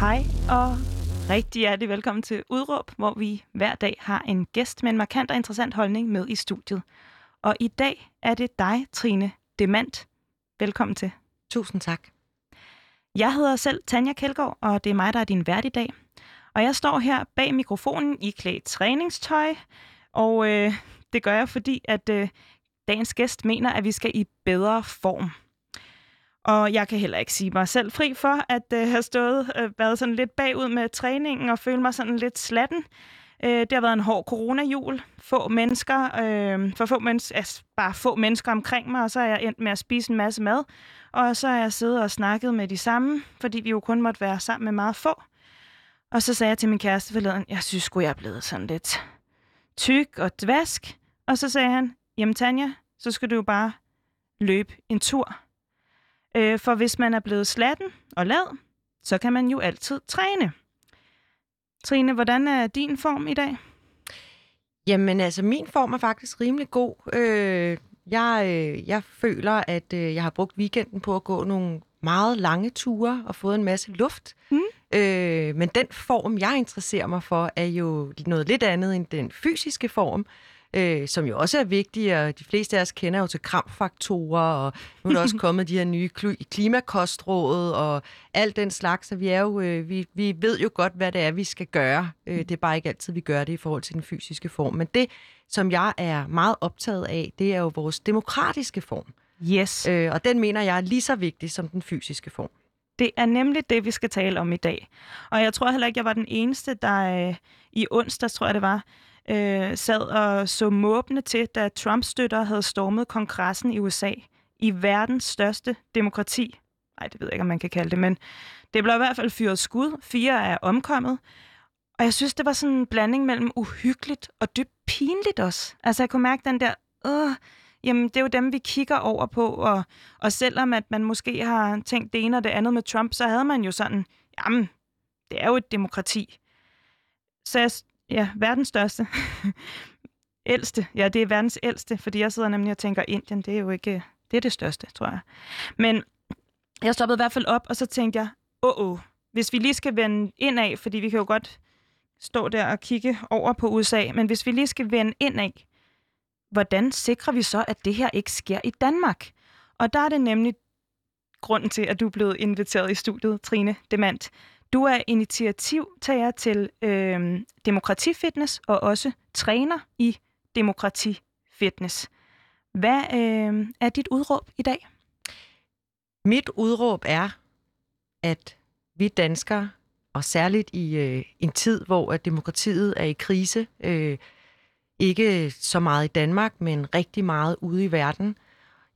Hej og rigtig hjertelig velkommen til Udråb, hvor vi hver dag har en gæst med en markant og interessant holdning med i studiet. Og i dag er det dig, Trine Demant. Velkommen til. Tusind tak. Jeg hedder selv Tanja Kjeldgaard, og det er mig, der er din vært i dag. Og jeg står her bag mikrofonen i klædt træningstøj, og øh, det gør jeg, fordi at øh, dagens gæst mener, at vi skal i bedre form. Og jeg kan heller ikke sige mig selv fri for at øh, have stået øh, været sådan lidt bagud med træningen og føle mig sådan lidt slatten. Øh, det har været en hård coronajul. Få mennesker, øh, for få mennesker, altså bare få mennesker omkring mig, og så er jeg endt med at spise en masse mad. Og så har jeg siddet og snakket med de samme, fordi vi jo kun måtte være sammen med meget få. Og så sagde jeg til min kæreste forleden, jeg synes sgu, jeg er blevet sådan lidt tyk og dvask. Og så sagde han, jamen Tanja, så skal du jo bare løbe en tur. Øh, for hvis man er blevet slatten og lad, så kan man jo altid træne. Trine, hvordan er din form i dag? Jamen altså, min form er faktisk rimelig god. Øh, jeg, øh, jeg føler, at øh, jeg har brugt weekenden på at gå nogle meget lange ture og fået en masse luft. Mm. Øh, men den form, jeg interesserer mig for, er jo noget lidt andet end den fysiske form øh, som jo også er vigtige, og de fleste af os kender jo til kramfaktorer, og nu er der også kommet de her nye klimakostråd og alt den slags, så vi, er jo, øh, vi, vi ved jo godt, hvad det er, vi skal gøre. Øh, det er bare ikke altid, vi gør det i forhold til den fysiske form. Men det, som jeg er meget optaget af, det er jo vores demokratiske form. Yes. Øh, og den mener jeg er lige så vigtig som den fysiske form. Det er nemlig det, vi skal tale om i dag. Og jeg tror heller ikke, jeg var den eneste, der øh, i onsdags, tror jeg det var, øh, sad og så måbende til, da Trump-støtter havde stormet kongressen i USA i verdens største demokrati. Nej, det ved jeg ikke, om man kan kalde det, men det blev i hvert fald fyret skud. Fire er omkommet. Og jeg synes, det var sådan en blanding mellem uhyggeligt og dybt pinligt også. Altså, jeg kunne mærke den der, åh, jamen, det er jo dem, vi kigger over på, og, og selvom at man måske har tænkt det ene og det andet med Trump, så havde man jo sådan, jamen, det er jo et demokrati. Så jeg, Ja, verdens største. ældste. Ja, det er verdens ældste, fordi jeg sidder nemlig og tænker, Indien, det er jo ikke... Det er det største, tror jeg. Men jeg stoppede i hvert fald op, og så tænkte jeg, åh, oh, oh, hvis vi lige skal vende indad, fordi vi kan jo godt stå der og kigge over på USA, men hvis vi lige skal vende indad, hvordan sikrer vi så, at det her ikke sker i Danmark? Og der er det nemlig grunden til, at du er blevet inviteret i studiet, Trine Demant. Du er initiativtager til øh, demokratifitness og også træner i demokratifitness. Hvad øh, er dit udråb i dag? Mit udråb er, at vi danskere, og særligt i øh, en tid, hvor at demokratiet er i krise, øh, ikke så meget i Danmark, men rigtig meget ude i verden,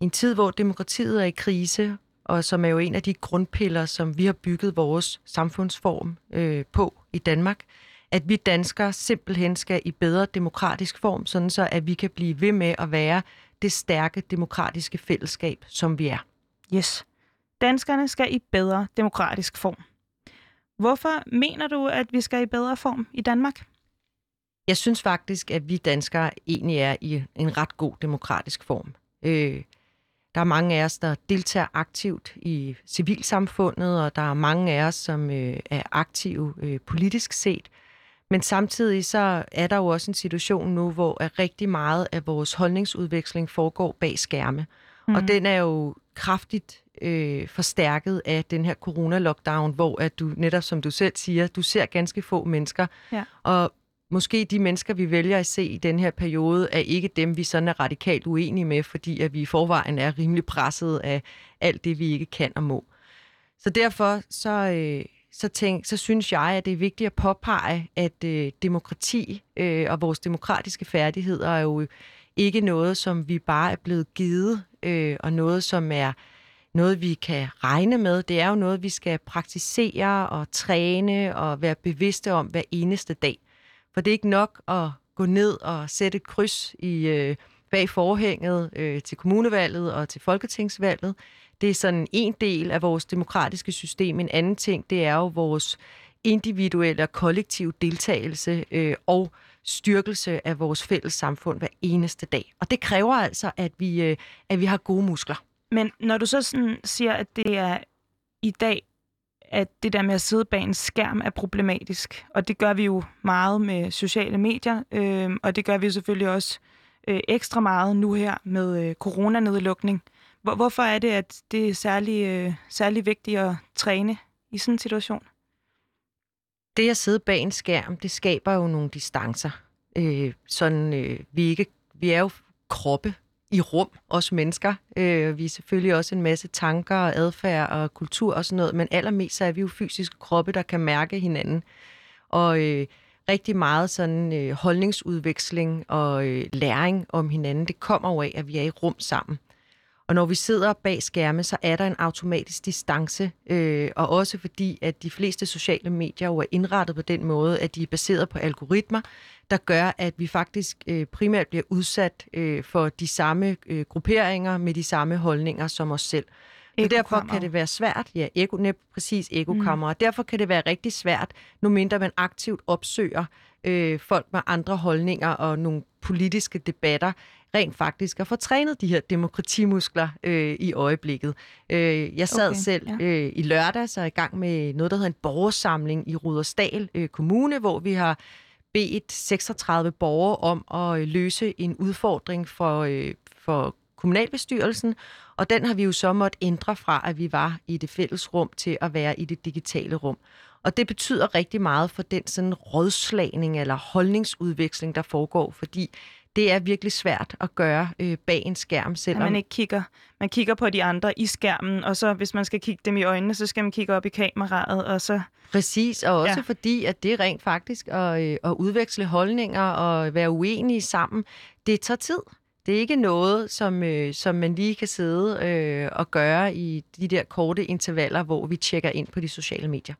en tid, hvor demokratiet er i krise, og som er jo en af de grundpiller, som vi har bygget vores samfundsform øh, på i Danmark, at vi danskere simpelthen skal i bedre demokratisk form, sådan så at vi kan blive ved med at være det stærke demokratiske fællesskab, som vi er. Yes. Danskerne skal i bedre demokratisk form. Hvorfor mener du, at vi skal i bedre form i Danmark? Jeg synes faktisk, at vi danskere egentlig er i en ret god demokratisk form. Øh, der er mange af os, der deltager aktivt i civilsamfundet, og der er mange af os, som øh, er aktive øh, politisk set. Men samtidig så er der jo også en situation nu, hvor rigtig meget af vores holdningsudveksling foregår bag skærme. Mm. Og den er jo kraftigt øh, forstærket af den her corona-lockdown, hvor at du netop, som du selv siger, du ser ganske få mennesker. Ja. Og måske de mennesker, vi vælger at se i den her periode, er ikke dem, vi sådan er radikalt uenige med, fordi at vi i forvejen er rimelig presset af alt det, vi ikke kan og må. Så derfor så, øh, så, tænk, så synes jeg, at det er vigtigt at påpege, at øh, demokrati øh, og vores demokratiske færdigheder er jo ikke noget, som vi bare er blevet givet, øh, og noget, som er noget, vi kan regne med. Det er jo noget, vi skal praktisere og træne og være bevidste om hver eneste dag. For det er ikke nok at gå ned og sætte et kryds i øh, bag forhænget øh, til kommunevalget og til folketingsvalget. Det er sådan en del af vores demokratiske system. En anden ting, det er jo vores individuelle og kollektive deltagelse øh, og styrkelse af vores fælles samfund hver eneste dag. Og det kræver altså, at vi, øh, at vi har gode muskler. Men når du så sådan siger, at det er i dag at det der med at sidde bag en skærm er problematisk. Og det gør vi jo meget med sociale medier, øh, og det gør vi selvfølgelig også øh, ekstra meget nu her med øh, coronanedlukning. Hvor, hvorfor er det, at det er særlig, øh, særlig vigtigt at træne i sådan en situation? Det at sidde bag en skærm, det skaber jo nogle distancer. Øh, sådan, øh, vi, ikke, vi er jo kroppe i rum, os mennesker. Øh, vi er selvfølgelig også en masse tanker og adfærd og kultur og sådan noget, men allermest så er vi jo fysiske kroppe, der kan mærke hinanden. Og øh, rigtig meget sådan øh, holdningsudveksling og øh, læring om hinanden, det kommer jo af, at vi er i rum sammen. Og når vi sidder bag skærme, så er der en automatisk distance, øh, og også fordi, at de fleste sociale medier jo er indrettet på den måde, at de er baseret på algoritmer, der gør, at vi faktisk øh, primært bliver udsat øh, for de samme øh, grupperinger med de samme holdninger som os selv. Og derfor kan det være svært, ja, ego, net, præcis ekokammer, mm. derfor kan det være rigtig svært, nu mindre man aktivt opsøger øh, folk med andre holdninger og nogle politiske debatter, rent faktisk at få trænet de her demokratimuskler øh, i øjeblikket. Øh, jeg sad okay, selv ja. øh, i lørdag så i gang med noget, der hedder en borgersamling i Rudersdal øh, Kommune, hvor vi har bedt 36 borgere om at øh, løse en udfordring for, øh, for kommunalbestyrelsen, og den har vi jo så måtte ændre fra, at vi var i det fælles rum til at være i det digitale rum. Og det betyder rigtig meget for den sådan rådslagning eller holdningsudveksling, der foregår, fordi det er virkelig svært at gøre øh, bag en skærm, selvom... Man ikke kigger. Man kigger på de andre i skærmen, og så hvis man skal kigge dem i øjnene, så skal man kigge op i kameraet, og så... Præcis, og også ja. fordi, at det rent faktisk at, øh, at udveksle holdninger og være uenige sammen, det tager tid. Det er ikke noget, som, øh, som man lige kan sidde øh, og gøre i de der korte intervaller, hvor vi tjekker ind på de sociale medier.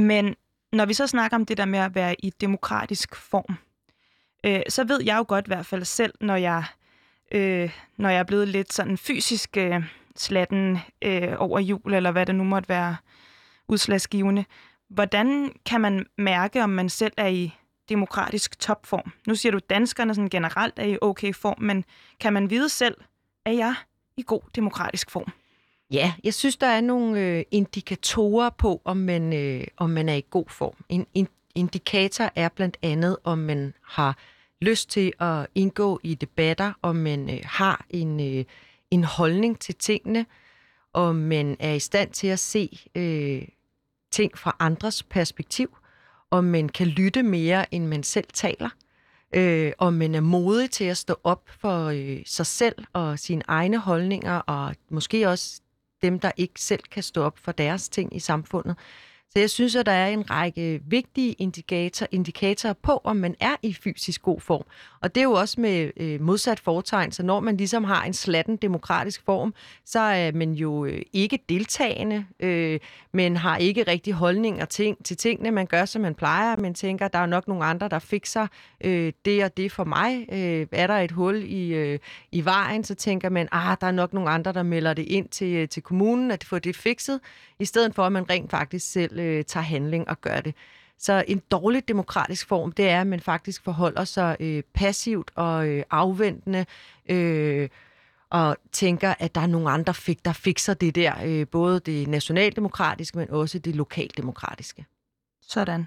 Men når vi så snakker om det der med at være i demokratisk form, øh, så ved jeg jo godt i hvert fald selv, når jeg, øh, når jeg er blevet lidt sådan fysisk øh, slatten øh, over jul, eller hvad det nu måtte være udslagsgivende, hvordan kan man mærke, om man selv er i demokratisk topform? Nu siger du, at danskerne sådan generelt er i okay form, men kan man vide selv, at jeg i god demokratisk form? Ja, jeg synes, der er nogle øh, indikatorer på, om man, øh, om man er i god form. En, en indikator er blandt andet, om man har lyst til at indgå i debatter, om man øh, har en, øh, en holdning til tingene, om man er i stand til at se øh, ting fra andres perspektiv, om man kan lytte mere, end man selv taler, øh, om man er modig til at stå op for øh, sig selv og sine egne holdninger, og måske også dem, der ikke selv kan stå op for deres ting i samfundet. Så jeg synes, at der er en række vigtige indikator, indikatorer på, om man er i fysisk god form. Og det er jo også med øh, modsat fortegn, så når man ligesom har en slatten demokratisk form, så er man jo øh, ikke deltagende, øh, men har ikke rigtig holdninger til, til tingene. Man gør, som man plejer, men tænker, der er nok nogle andre, der fikser øh, det og det for mig. Øh, er der et hul i, øh, i vejen, så tænker man, ah, der er nok nogle andre, der melder det ind til, øh, til kommunen, at få det fikset, i stedet for, at man rent faktisk selv øh, tager handling og gør det. Så en dårlig demokratisk form, det er, at man faktisk forholder sig øh, passivt og øh, afventende, øh, og tænker, at der er nogle andre, fik, der fikser det der, øh, både det nationaldemokratiske, men også det lokaldemokratiske. Sådan.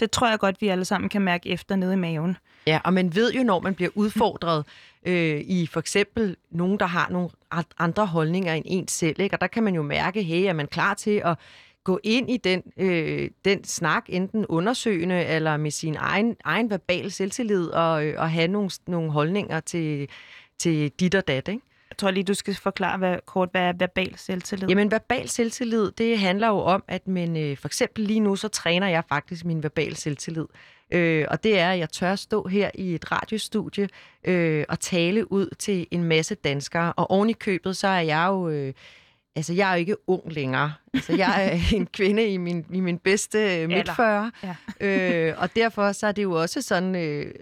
Det tror jeg godt, vi alle sammen kan mærke efter nede i maven. Ja, og man ved jo, når man bliver udfordret øh, i for eksempel nogen, der har nogle andre holdninger end en selv, ikke? og der kan man jo mærke, hey, er man klar til at gå ind i den, øh, den snak, enten undersøgende eller med sin egen, egen verbal selvtillid, og, øh, og have nogle, nogle holdninger til, til dit og dat, ikke? Jeg tror lige, du skal forklare hvad, kort, hvad er verbal selvtillid? Jamen, verbal selvtillid, det handler jo om, at man, øh, for eksempel lige nu, så træner jeg faktisk min verbal selvtillid. Øh, og det er, at jeg tør stå her i et radiostudie øh, og tale ud til en masse danskere. Og oven i købet, så er jeg jo... Øh, Altså, jeg er jo ikke ung længere. Altså, jeg er en kvinde i min, i min bedste midt 40. Ja. øh, og derfor så er det jo også sådan... Øh,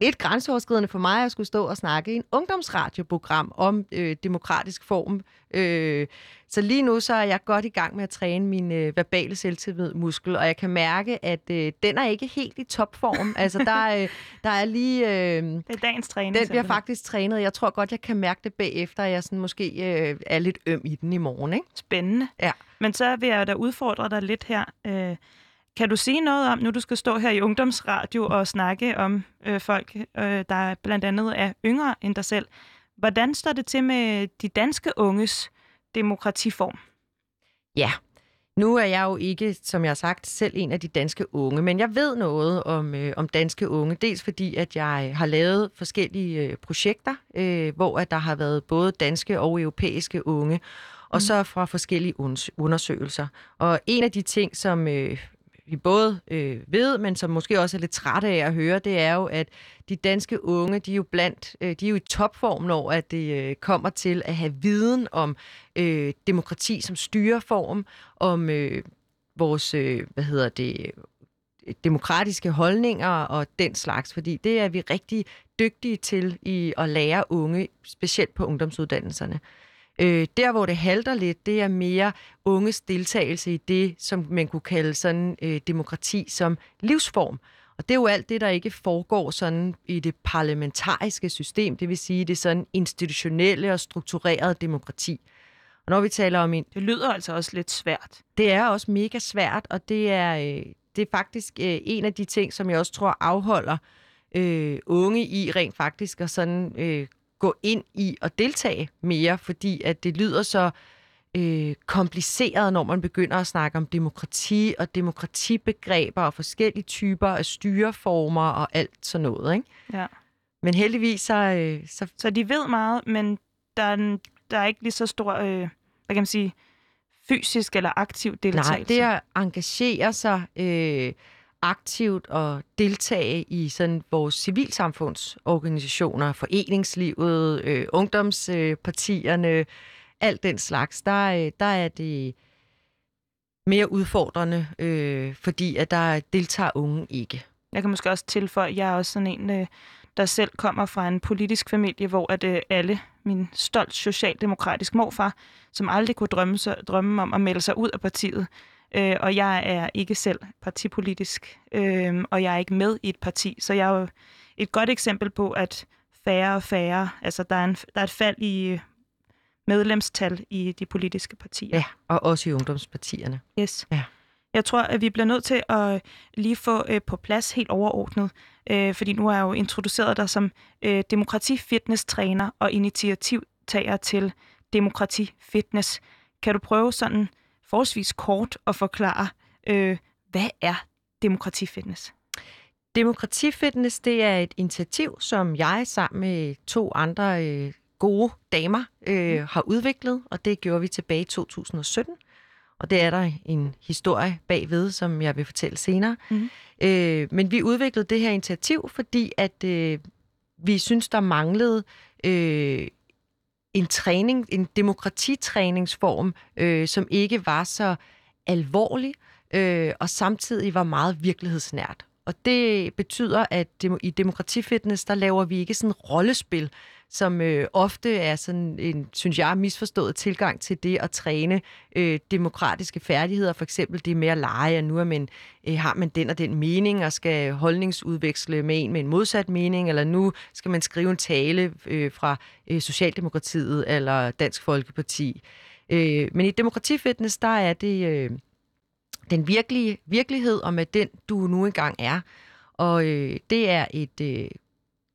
lidt grænseoverskridende for mig at skulle stå og snakke i en ungdomsradioprogram om øh, demokratisk form. Øh, så lige nu så er jeg godt i gang med at træne min øh, verbale selvtillid-muskel, og jeg kan mærke, at øh, den er ikke helt i topform. altså, der, øh, der er lige... Øh, det er dagens træning. Den bliver faktisk trænet. Jeg tror godt, jeg kan mærke det bagefter, at jeg sådan måske øh, er lidt øm i den i morgen. Ikke? Spændende. Ja. Men så vil jeg da udfordre dig lidt her. Øh, kan du sige noget om, nu du skal stå her i ungdomsradio og snakke om øh, folk, øh, der blandt andet er yngre end dig selv. Hvordan står det til med de danske unges demokratiform? Ja, nu er jeg jo ikke, som jeg har sagt, selv en af de danske unge, men jeg ved noget om, øh, om danske unge. Dels fordi, at jeg har lavet forskellige øh, projekter, øh, hvor at der har været både danske og europæiske unge, og mm. så fra forskellige undersøgelser. Og en af de ting, som øh, vi både øh, ved, men som måske også er lidt trætte af at høre, det er jo, at de danske unge, de er jo blandt, øh, de er jo i topform, når at det øh, kommer til at have viden om øh, demokrati som styreform, om øh, vores, øh, hvad hedder det, demokratiske holdninger og den slags, fordi det er vi rigtig dygtige til i at lære unge, specielt på ungdomsuddannelserne. Øh, der, hvor det halter lidt, det er mere unges deltagelse i det, som man kunne kalde sådan øh, demokrati som livsform. Og det er jo alt det, der ikke foregår sådan i det parlamentariske system, det vil sige det sådan institutionelle og strukturerede demokrati. Og når vi taler om en... Det lyder altså også lidt svært. Det er også mega svært, og det er, øh, det er faktisk øh, en af de ting, som jeg også tror afholder øh, unge i rent faktisk at sådan øh, gå ind i og deltage mere, fordi at det lyder så øh, kompliceret, når man begynder at snakke om demokrati og demokratibegreber og forskellige typer af styreformer og alt sådan noget. Ikke? Ja. Men heldigvis så, øh, så... Så de ved meget, men der er, der er ikke lige så stor, øh, hvad kan man sige, fysisk eller aktiv deltagelse? Nej, det at engagere sig... Øh, aktivt at deltage i sådan vores civilsamfundsorganisationer, foreningslivet, øh, ungdomspartierne, øh, alt den slags, der, øh, der er det mere udfordrende, øh, fordi at der deltager unge ikke. Jeg kan måske også tilføje, at jeg er også sådan en, øh, der selv kommer fra en politisk familie, hvor at øh, alle, min stolt socialdemokratisk morfar, som aldrig kunne drømme, drømme om at melde sig ud af partiet, øh, og jeg er ikke selv partipolitisk, øh, og jeg er ikke med i et parti. Så jeg er jo et godt eksempel på, at færre og færre, altså der er, en, der er et fald i medlemstal i de politiske partier. Ja, og også i ungdomspartierne. Yes. Ja. Jeg tror, at vi bliver nødt til at lige få øh, på plads helt overordnet, øh, fordi nu er jeg jo introduceret dig som øh, demokrati-fitness-træner og initiativtager til demokrati-fitness. Kan du prøve sådan forholdsvis kort at forklare, øh, hvad er demokratifitness? Demokratifitness, det er et initiativ, som jeg sammen med to andre øh, gode damer øh, mm. har udviklet, og det gjorde vi tilbage i 2017. Og det er der en historie bagved, som jeg vil fortælle senere. Mm. Øh, men vi udviklede det her initiativ, fordi at øh, vi synes, der manglede øh, en træning, en demokratitræningsform, øh, som ikke var så alvorlig, øh, og samtidig var meget virkelighedsnært. Og det betyder, at i demokratifitness, der laver vi ikke sådan rollespil, som øh, ofte er sådan en, synes jeg, misforstået tilgang til det at træne øh, demokratiske færdigheder. For eksempel det med at lege, at nu er man, øh, har man den og den mening, og skal holdningsudveksle med en med en modsat mening, eller nu skal man skrive en tale øh, fra øh, Socialdemokratiet eller Dansk Folkeparti. Øh, men i demokratifitness, der er det øh, den virkelige virkelighed, og med den du nu engang er. Og øh, det er et øh,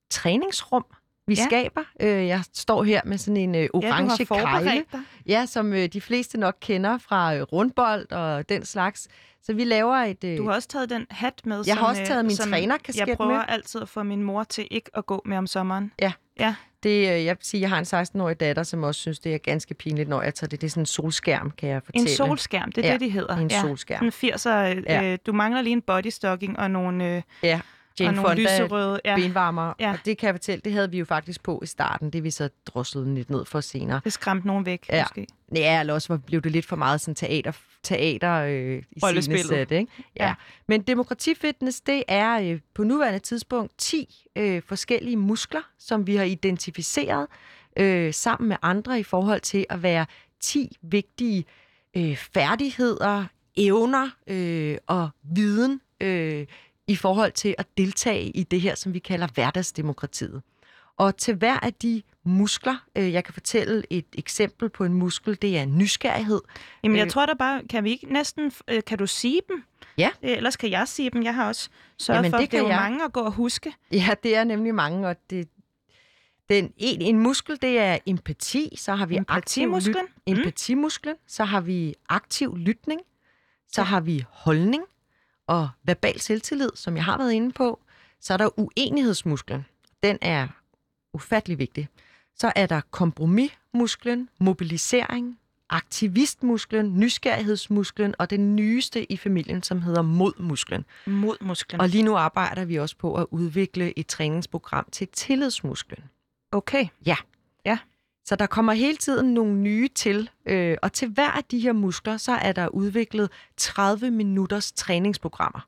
træningsrum, vi ja. skaber. Øh, jeg står her med sådan en øh, orange ja, kejle, ja, som øh, de fleste nok kender fra øh, rundbold og den slags. Så vi laver et... Øh... Du har også taget den hat med. Jeg som, har også taget min trænerkasket med. Jeg prøver med. altid at få min mor til ikke at gå med om sommeren. Ja. Ja. Det, øh, jeg vil sige, jeg har en 16-årig datter, som også synes, det er ganske pinligt, når jeg tager det. Det er sådan en solskærm, kan jeg fortælle. En solskærm, det er ja, det, de hedder. en ja. solskærm. En 80'er, ja. øh, du mangler lige en bodystocking og nogle... Øh, ja Jane og nogle Fonda lyserøde. Ja, benvarmer. Ja. Og det kan jeg fortælle, det havde vi jo faktisk på i starten. Det vi så droslet lidt ned for senere. det skræmte nogen væk, Ja. måske. Ja, eller også blev det lidt for meget sådan teater, teater øh, i scenesæt, ikke? Ja. Ja. ja. Men demokratifitness, det er øh, på nuværende tidspunkt 10 øh, forskellige muskler, som vi har identificeret øh, sammen med andre i forhold til at være 10 vigtige øh, færdigheder, evner øh, og viden øh, i forhold til at deltage i det her, som vi kalder hverdagsdemokratiet. Og til hver af de muskler, øh, jeg kan fortælle et eksempel på en muskel, det er nysgerrighed. Jamen, jeg Øh. tror da bare, kan vi ikke næsten, øh, kan du sige dem? Ja. Øh, Ellers kan jeg sige dem. Jeg har også sørget Jamen, for, det det, det er kan jo jeg. mange at gå og huske. Ja, det er nemlig mange, og det, den, en, en muskel, det er empati, så har vi aktiv lyt, Empatimusklen? Mm. empatimusklen, så har vi aktiv lytning, så har vi holdning og verbal selvtillid, som jeg har været inde på. Så er der uenighedsmusklen. Den er ufattelig vigtig. Så er der kompromismusklen, mobilisering, aktivistmusklen, nysgerrighedsmusklen og den nyeste i familien, som hedder modmusklen. Mod musklen. Og lige nu arbejder vi også på at udvikle et træningsprogram til tillidsmusklen. Okay. Så der kommer hele tiden nogle nye til, øh, og til hver af de her muskler, så er der udviklet 30 minutters træningsprogrammer.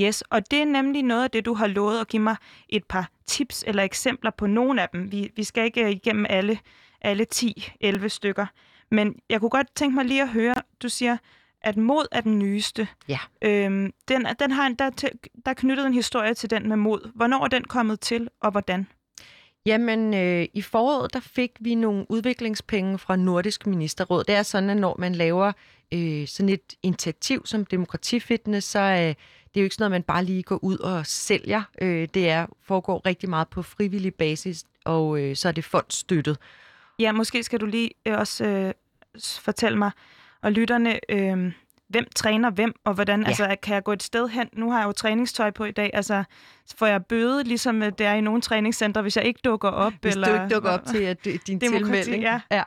Yes, og det er nemlig noget af det, du har lovet at give mig et par tips eller eksempler på nogle af dem. Vi, vi skal ikke øh, igennem alle, alle 10-11 stykker. Men jeg kunne godt tænke mig lige at høre, du siger, at mod er den nyeste. Ja. Øhm, den, den har en, der, er der er knyttet en historie til den med mod. Hvornår er den kommet til, og hvordan? Jamen, øh, i foråret der fik vi nogle udviklingspenge fra Nordisk Ministerråd. Det er sådan, at når man laver øh, sådan et initiativ som demokratifitness, så øh, det er jo ikke sådan noget, man bare lige går ud og sælger. Øh, det er foregår rigtig meget på frivillig basis, og øh, så er det fondsstøttet. Ja, måske skal du lige øh, også øh, fortælle mig, og lytterne, øh, hvem træner hvem, og hvordan, Ja. altså kan jeg gå et sted hen? Nu har jeg jo træningstøj på i dag, altså får jeg bøde, ligesom øh, det er i nogle træningscentre, hvis jeg ikke dukker op? Hvis eller, du ikke dukker op til at, din tilmelding. ja. ja.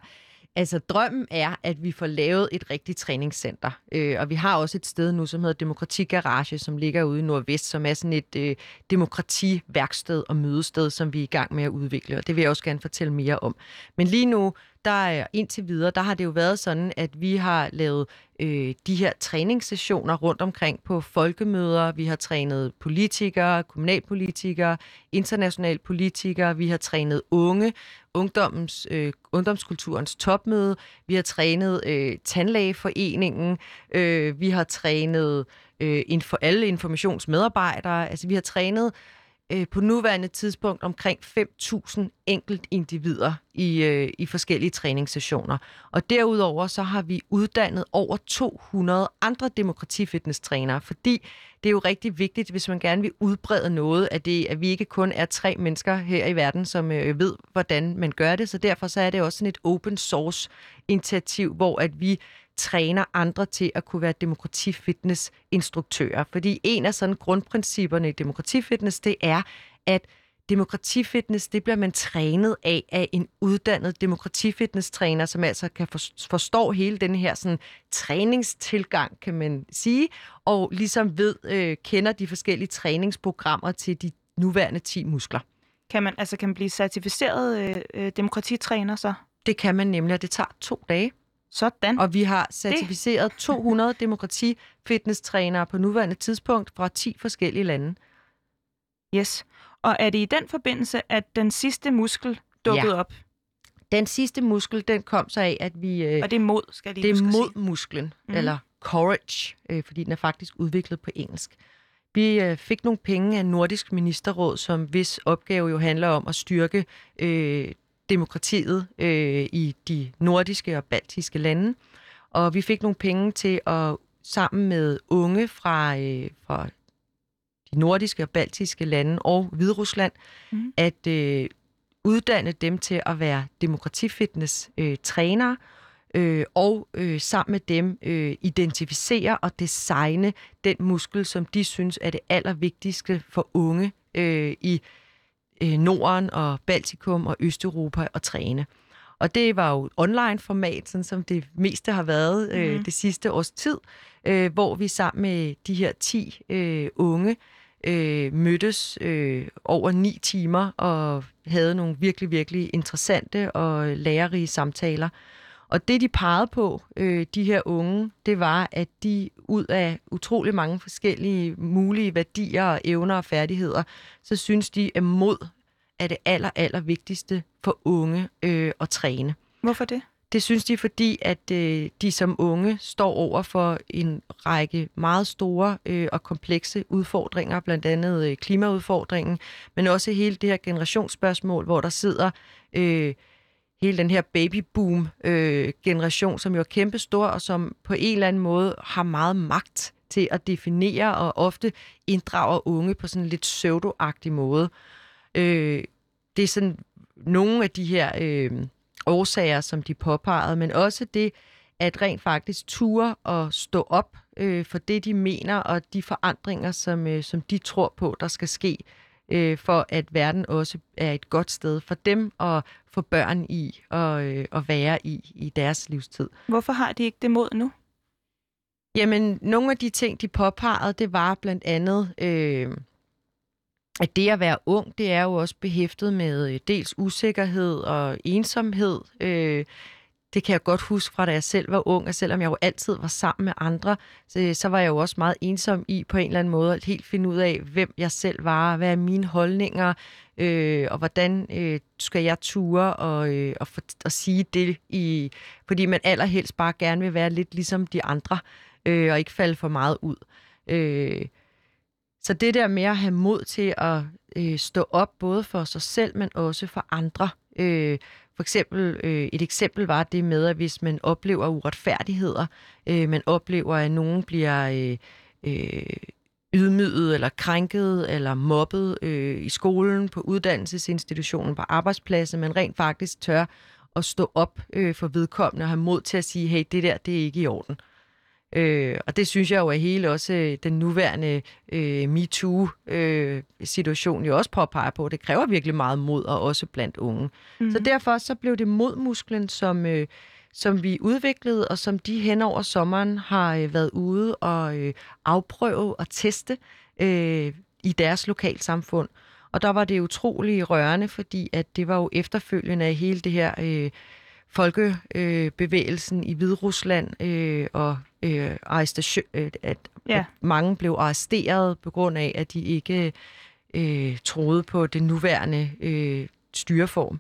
Altså, drømmen er, at vi får lavet et rigtigt træningscenter. Øh, og vi har også et sted nu, som hedder Demokrati Garage, som ligger ude i Nordvest, som er sådan et øh, demokrativærksted og mødested, som vi er i gang med at udvikle. Og det vil jeg også gerne fortælle mere om. Men lige nu, der er indtil videre, der har det jo været sådan, at vi har lavet øh, de her træningssessioner rundt omkring på folkemøder. Vi har trænet politikere, kommunalpolitikere, internationale politikere. Vi har trænet unge, ungdommens, øh, ungdomskulturens topmøde. Vi har trænet øh, tandlægeforeningen. Øh, vi har trænet øh, inf- alle informationsmedarbejdere. Altså, vi har trænet øh, Øh, på nuværende tidspunkt omkring 5.000 enkelt individer i, øh, i forskellige træningssessioner. Og derudover så har vi uddannet over 200 andre demokratifitness-trænere, fordi det er jo rigtig vigtigt, hvis man gerne vil udbrede noget, at, det, at vi ikke kun er tre mennesker her i verden, som øh, ved, hvordan man gør det. Så derfor så er det også sådan et open source initiativ, hvor at vi træner andre til at kunne være demokratifitness-instruktører. Fordi en af sådan grundprincipperne i demokratifitness, det er, at demokratifitness, det bliver man trænet af af en uddannet demokratifitness-træner, som altså kan forstå hele den her sådan, træningstilgang, kan man sige, og ligesom ved, øh, kender de forskellige træningsprogrammer til de nuværende 10 muskler. Kan man, altså, kan man blive certificeret øh, øh, demokratitræner så? Det kan man nemlig, og det tager to dage. Sådan. Og vi har certificeret 200 demokrati-fitness-trænere på nuværende tidspunkt fra 10 forskellige lande. Yes. Og er det i den forbindelse, at den sidste muskel dukkede Ja. op? Den sidste muskel, den kom så af, at vi... Øh, Og det er mod, skal lige det er modmusklen, mm. eller courage, øh, fordi den er faktisk udviklet på engelsk. Vi øh, fik nogle penge af Nordisk Ministerråd, som hvis opgave jo handler om at styrke øh, demokratiet øh, i de nordiske og baltiske lande. Og vi fik nogle penge til at sammen med unge fra, øh, fra de nordiske og baltiske lande og Hviderusland, mm. at øh, uddanne dem til at være demokratifitness-trænere, øh, og øh, sammen med dem øh, identificere og designe den muskel, som de synes er det allervigtigste for unge øh, i øh, Norden og Baltikum og Østeuropa at træne. Og det var jo online format, sådan som det meste har været øh, Mhm. det sidste års tid, øh, hvor vi sammen med de her 10 øh, unge øh, mødtes øh, over ni timer og havde nogle virkelig, virkelig interessante og lærerige samtaler. Og det, de pegede på, øh, de her unge, det var, at de ud af utrolig mange forskellige mulige værdier og evner og færdigheder, så synes de, at mod er det aller, aller vigtigste for unge øh, at træne. Hvorfor det? Det synes de, fordi at øh, de som unge står over for en række meget store øh, og komplekse udfordringer, blandt andet øh, klimaudfordringen, men også hele det her generationsspørgsmål, hvor der sidder øh, hele den her babyboom-generation, øh, som jo er kæmpestor, og som på en eller anden måde har meget magt til at definere og ofte inddrager unge på sådan en lidt pseudoagtig måde. Øh, det er sådan nogle af de her øh, årsager, som de påpegede, men også det, at rent faktisk ture og stå op øh, for det, de mener, og de forandringer, som, øh, som de tror på, der skal ske, øh, for at verden også er et godt sted for dem at få børn i og øh, at være i i deres livstid. Hvorfor har de ikke det mod nu? Jamen, nogle af de ting, de påpegede, det var blandt andet, øh, at det at være ung, det er jo også behæftet med øh, dels usikkerhed og ensomhed. Øh, det kan jeg godt huske fra, da jeg selv var ung, og selvom jeg jo altid var sammen med andre, så, øh, så var jeg jo også meget ensom i på en eller anden måde at helt finde ud af, hvem jeg selv var, hvad er mine holdninger, øh, og hvordan øh, skal jeg ture og, øh, og, for, og sige det, i, fordi man allerhelst bare gerne vil være lidt ligesom de andre, øh, og ikke falde for meget ud. Øh, så det der med at have mod til at øh, stå op både for sig selv, men også for andre. Øh, for eksempel, øh, et eksempel var det med, at hvis man oplever uretfærdigheder, øh, man oplever, at nogen bliver øh, øh, ydmyget eller krænket eller mobbet øh, i skolen, på uddannelsesinstitutionen, på arbejdspladsen, man rent faktisk tør at stå op øh, for vedkommende og have mod til at sige, hey, det der, det er ikke i orden. Øh, og det synes jeg jo er hele også øh, den nuværende øh, MeToo-situation øh, jo også påpeger på. Det kræver virkelig meget mod, og også blandt unge. Mm. Så derfor så blev det modmusklen, som, øh, som vi udviklede, og som de hen over sommeren har øh, været ude og øh, afprøve og teste øh, i deres lokalsamfund. Og der var det utrolig rørende, fordi at det var jo efterfølgende af hele det her... Øh, folkebevægelsen øh, i Hviderusland øh, og øh, arrestation, øh, at, ja. at mange blev arresteret på grund af, at de ikke øh, troede på den nuværende øh, styreform.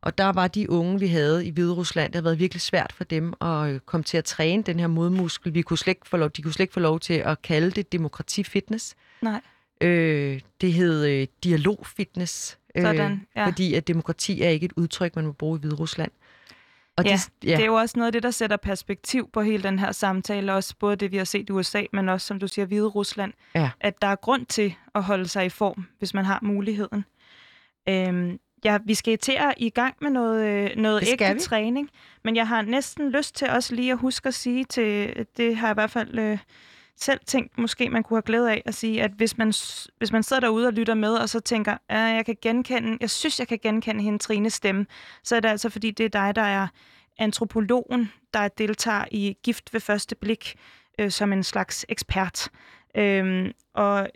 Og der var de unge, vi havde i Hviderusland, det havde været virkelig svært for dem at øh, komme til at træne den her modmuskel. Vi kunne slet ikke få lov, de kunne slet ikke få lov til at kalde det demokrati-fitness. Nej. Øh, det hed øh, dialog-fitness. Øh, Sådan, ja. Fordi at demokrati er ikke et udtryk, man må bruge i Hviderusland. Og ja, de, ja, det er jo også noget af det, der sætter perspektiv på hele den her samtale, også både det, vi har set i USA, men også, som du siger, Hvide Rusland, ja. at der er grund til at holde sig i form, hvis man har muligheden. Øhm, ja, vi skal til at i gang med noget, øh, noget ægte vi. træning, men jeg har næsten lyst til også lige at huske at sige til, det har jeg i hvert fald øh, selv tænkt, måske man kunne have glæde af at sige, at hvis man, hvis man sidder derude og lytter med, og så tænker, at jeg kan genkende, jeg synes, jeg kan genkende hende Trines stemme, så er det altså, fordi det er dig, der er antropologen, der deltager i Gift ved første blik, øh, som en slags ekspert. Øhm, og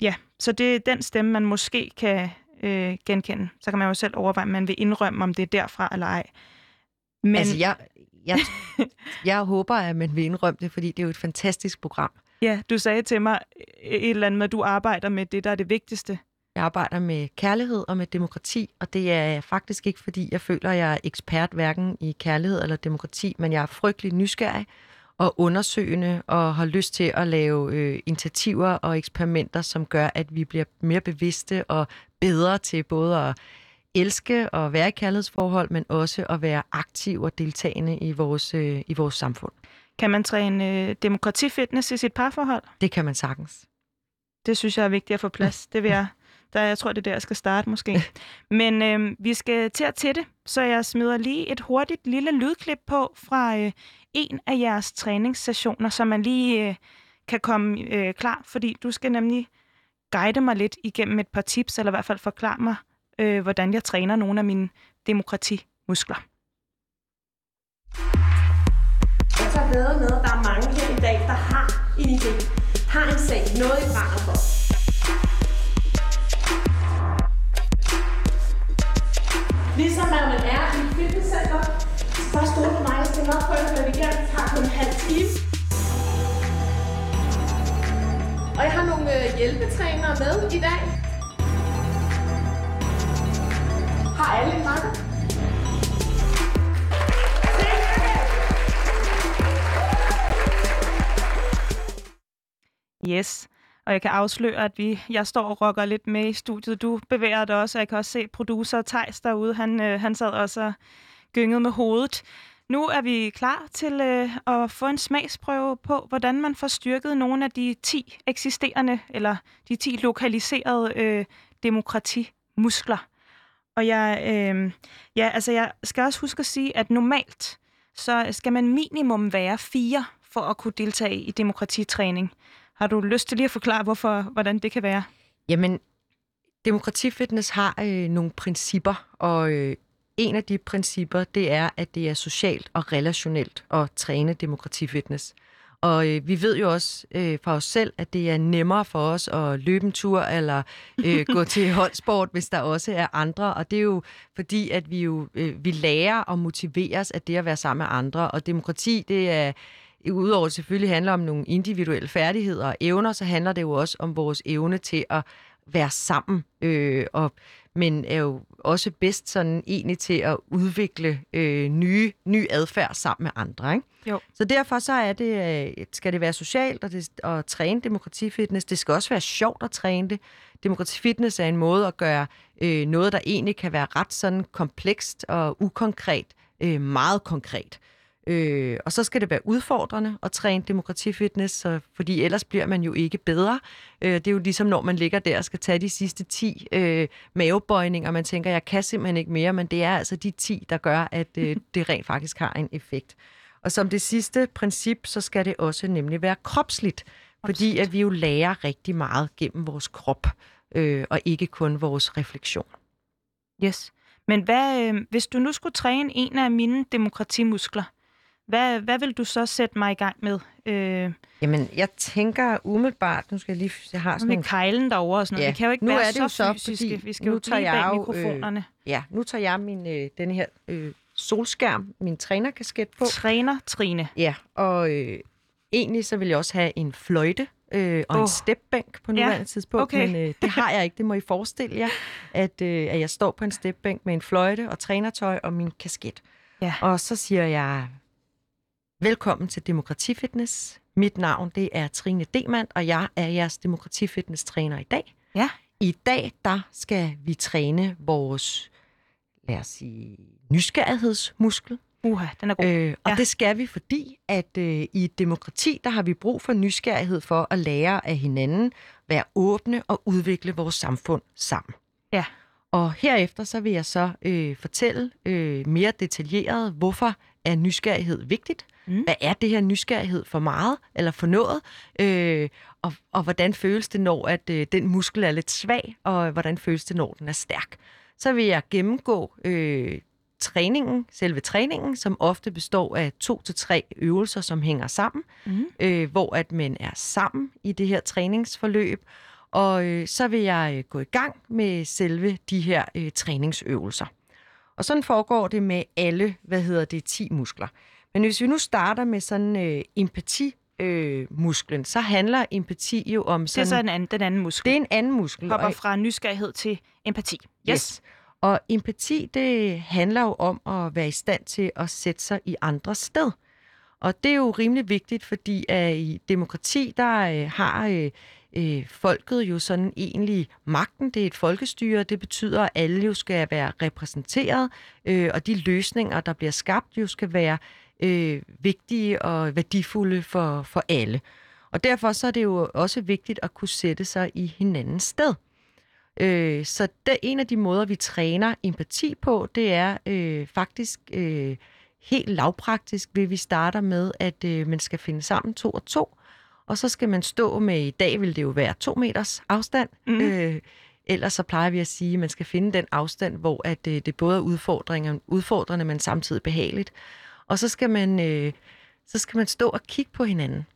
ja, så det er den stemme, man måske kan øh, genkende. Så kan man jo selv overveje, om man vil indrømme, om det er derfra eller ej. Men... Altså, jeg, jeg, jeg håber, at man vil indrømme det, fordi det er jo et fantastisk program. Ja, du sagde til mig et eller andet med, at du arbejder med det, der er det vigtigste. Jeg arbejder med kærlighed og med demokrati, og det er faktisk ikke, fordi jeg føler, at jeg er ekspert hverken i kærlighed eller demokrati, men jeg er frygtelig nysgerrig og undersøgende og har lyst til at lave øh, initiativer og eksperimenter, som gør, at vi bliver mere bevidste og bedre til både at elske og være i kærlighedsforhold, men også at være aktiv og deltagende i vores, øh, i vores samfund. Kan man træne øh, demokratifitness i sit parforhold? Det kan man sagtens. Det synes jeg er vigtigt at få plads. Det vil jeg, der, jeg tror, det er der, jeg skal starte måske. Men øh, vi skal til at tætte, så jeg smider lige et hurtigt lille lydklip på fra øh, en af jeres træningssessioner, så man lige øh, kan komme øh, klar, fordi du skal nemlig guide mig lidt igennem et par tips, eller i hvert fald forklare mig, øh, hvordan jeg træner nogle af mine demokratimuskler. Jeg tager ved med, at der er mange her i dag, der har en idé, har en sag, noget i brænder for. Ligesom når man er i et fitnesscenter, så er stole på mig, jeg skal nok få det, igen, tager kun en halv time. Og jeg har nogle øh, hjælpetrænere med i dag. Har alle en makker? Yes. Og jeg kan afsløre, at vi, jeg står og rocker lidt med i studiet. Du bevæger dig også, og jeg kan også se producer Tejs derude. Han, øh, han sad også og gyngede med hovedet. Nu er vi klar til øh, at få en smagsprøve på, hvordan man får styrket nogle af de 10 eksisterende, eller de 10 lokaliserede øh, demokratimuskler. Og jeg, øh, ja, altså jeg skal også huske at sige, at normalt så skal man minimum være fire for at kunne deltage i demokratitræning. Har du lyst til lige at forklare, hvorfor, hvordan det kan være? Jamen, demokratifitness har øh, nogle principper, og øh, en af de principper, det er, at det er socialt og relationelt at træne demokratifitness. Og øh, vi ved jo også øh, fra os selv, at det er nemmere for os at løbe en tur eller øh, gå til holdsport, hvis der også er andre. Og det er jo fordi, at vi jo øh, vi lærer og motiveres af det at være sammen med andre. Og demokrati, det er udover selvfølgelig handler om nogle individuelle færdigheder og evner, så handler det jo også om vores evne til at være sammen, øh, og, men er jo også bedst sådan egentlig til at udvikle øh, nye, ny adfærd sammen med andre. Ikke? Jo. Så derfor så er det, øh, skal det være socialt og det, at træne demokratifitness. Det skal også være sjovt at træne det. Demokratifitness er en måde at gøre øh, noget, der egentlig kan være ret sådan komplekst og ukonkret, øh, meget konkret. Øh, og så skal det være udfordrende at træne demokratifitness, så, fordi ellers bliver man jo ikke bedre. Øh, det er jo ligesom, når man ligger der og skal tage de sidste 10 øh, mavebøjninger, og man tænker, jeg kan simpelthen ikke mere, men det er altså de 10, der gør, at øh, det rent faktisk har en effekt. Og som det sidste princip, så skal det også nemlig være kropsligt, fordi at vi jo lærer rigtig meget gennem vores krop, øh, og ikke kun vores refleksion. Yes. Men hvad, øh, hvis du nu skulle træne en af mine demokratimuskler, hvad, hvad vil du så sætte mig i gang med? Øh, Jamen, jeg tænker umiddelbart, nu skal jeg lige, jeg har sådan med nogle kejlen derovre og sådan noget. Ja, Vi kan jo ikke nu være er det så så, fysiske. fordi Vi skal nu jo tager jeg jo, øh, mikrofonerne. Ja, nu tager jeg min, øh, den her øh, solskærm, min trænerkasket på. Træner Trine. Ja, og øh, egentlig så vil jeg også have en fløjte øh, og oh. En stepbænk på nuværende tidspunkt, okay. men øh, det har jeg ikke. Det må I forestille jer, at, øh, at jeg står på en stepbænk med en fløjte og trænertøj og min kasket. Ja. Og så siger jeg, velkommen til Demokratifitness. Mit navn det er Trine Demand, og jeg er jeres Demokratifitness-træner i dag. Ja. I dag, der skal vi træne vores, lad os sige, nysgerrighedsmuskel. Uha, den er god. Øh, og Ja. det skal vi, fordi at øh, i et demokrati, der har vi brug for nysgerrighed for at lære af hinanden, være åbne og udvikle vores samfund sammen. Ja. Og herefter så vil jeg så øh, fortælle øh, mere detaljeret, hvorfor er nysgerrighed vigtigt? Mm. Hvad er det her nysgerrighed for meget eller for noget? Øh, og, og hvordan føles det, når at øh, den muskel er lidt svag, og hvordan føles det, når den er stærk? Så vil jeg gennemgå øh, træningen, selve træningen, som ofte består af to til tre øvelser, som hænger sammen, Mm. øh, hvor at man er sammen i det her træningsforløb. Og øh, så vil jeg øh, gå i gang med selve de her øh, træningsøvelser. Og sådan foregår det med alle, hvad hedder det, 10 muskler. Men hvis vi nu starter med sådan øh, empati øh, musklen, så handler empati jo om Det er sådan... så en anden, den anden muskel. det er en anden muskel. hopper og- fra nysgerrighed til empati. Yes. Yes. Og empati, det handler jo om at være i stand til at sætte sig i andres sted. Og det er jo rimelig vigtigt, fordi at i demokrati, der øh, har øh, øh, folket jo sådan egentlig magten. Det er et folkestyre, det betyder, at alle jo skal være repræsenteret, øh, og de løsninger, der bliver skabt, jo skal være øh, vigtige og værdifulde for, for alle. Og derfor så er det jo også vigtigt at kunne sætte sig i hinandens sted. Øh, så det, en af de måder, vi træner empati på, det er øh, faktisk øh, helt lavpraktisk, ved vi starter med, at øh, man skal finde sammen to og to, og så skal man stå med, i dag vil det jo være to meters afstand, Mhm. øh, ellers så plejer vi at sige, at man skal finde den afstand, hvor at, øh, det både er udfordringer, udfordrende, men samtidig behageligt. Og så skal man, øh, så skal man stå og kigge på hinanden.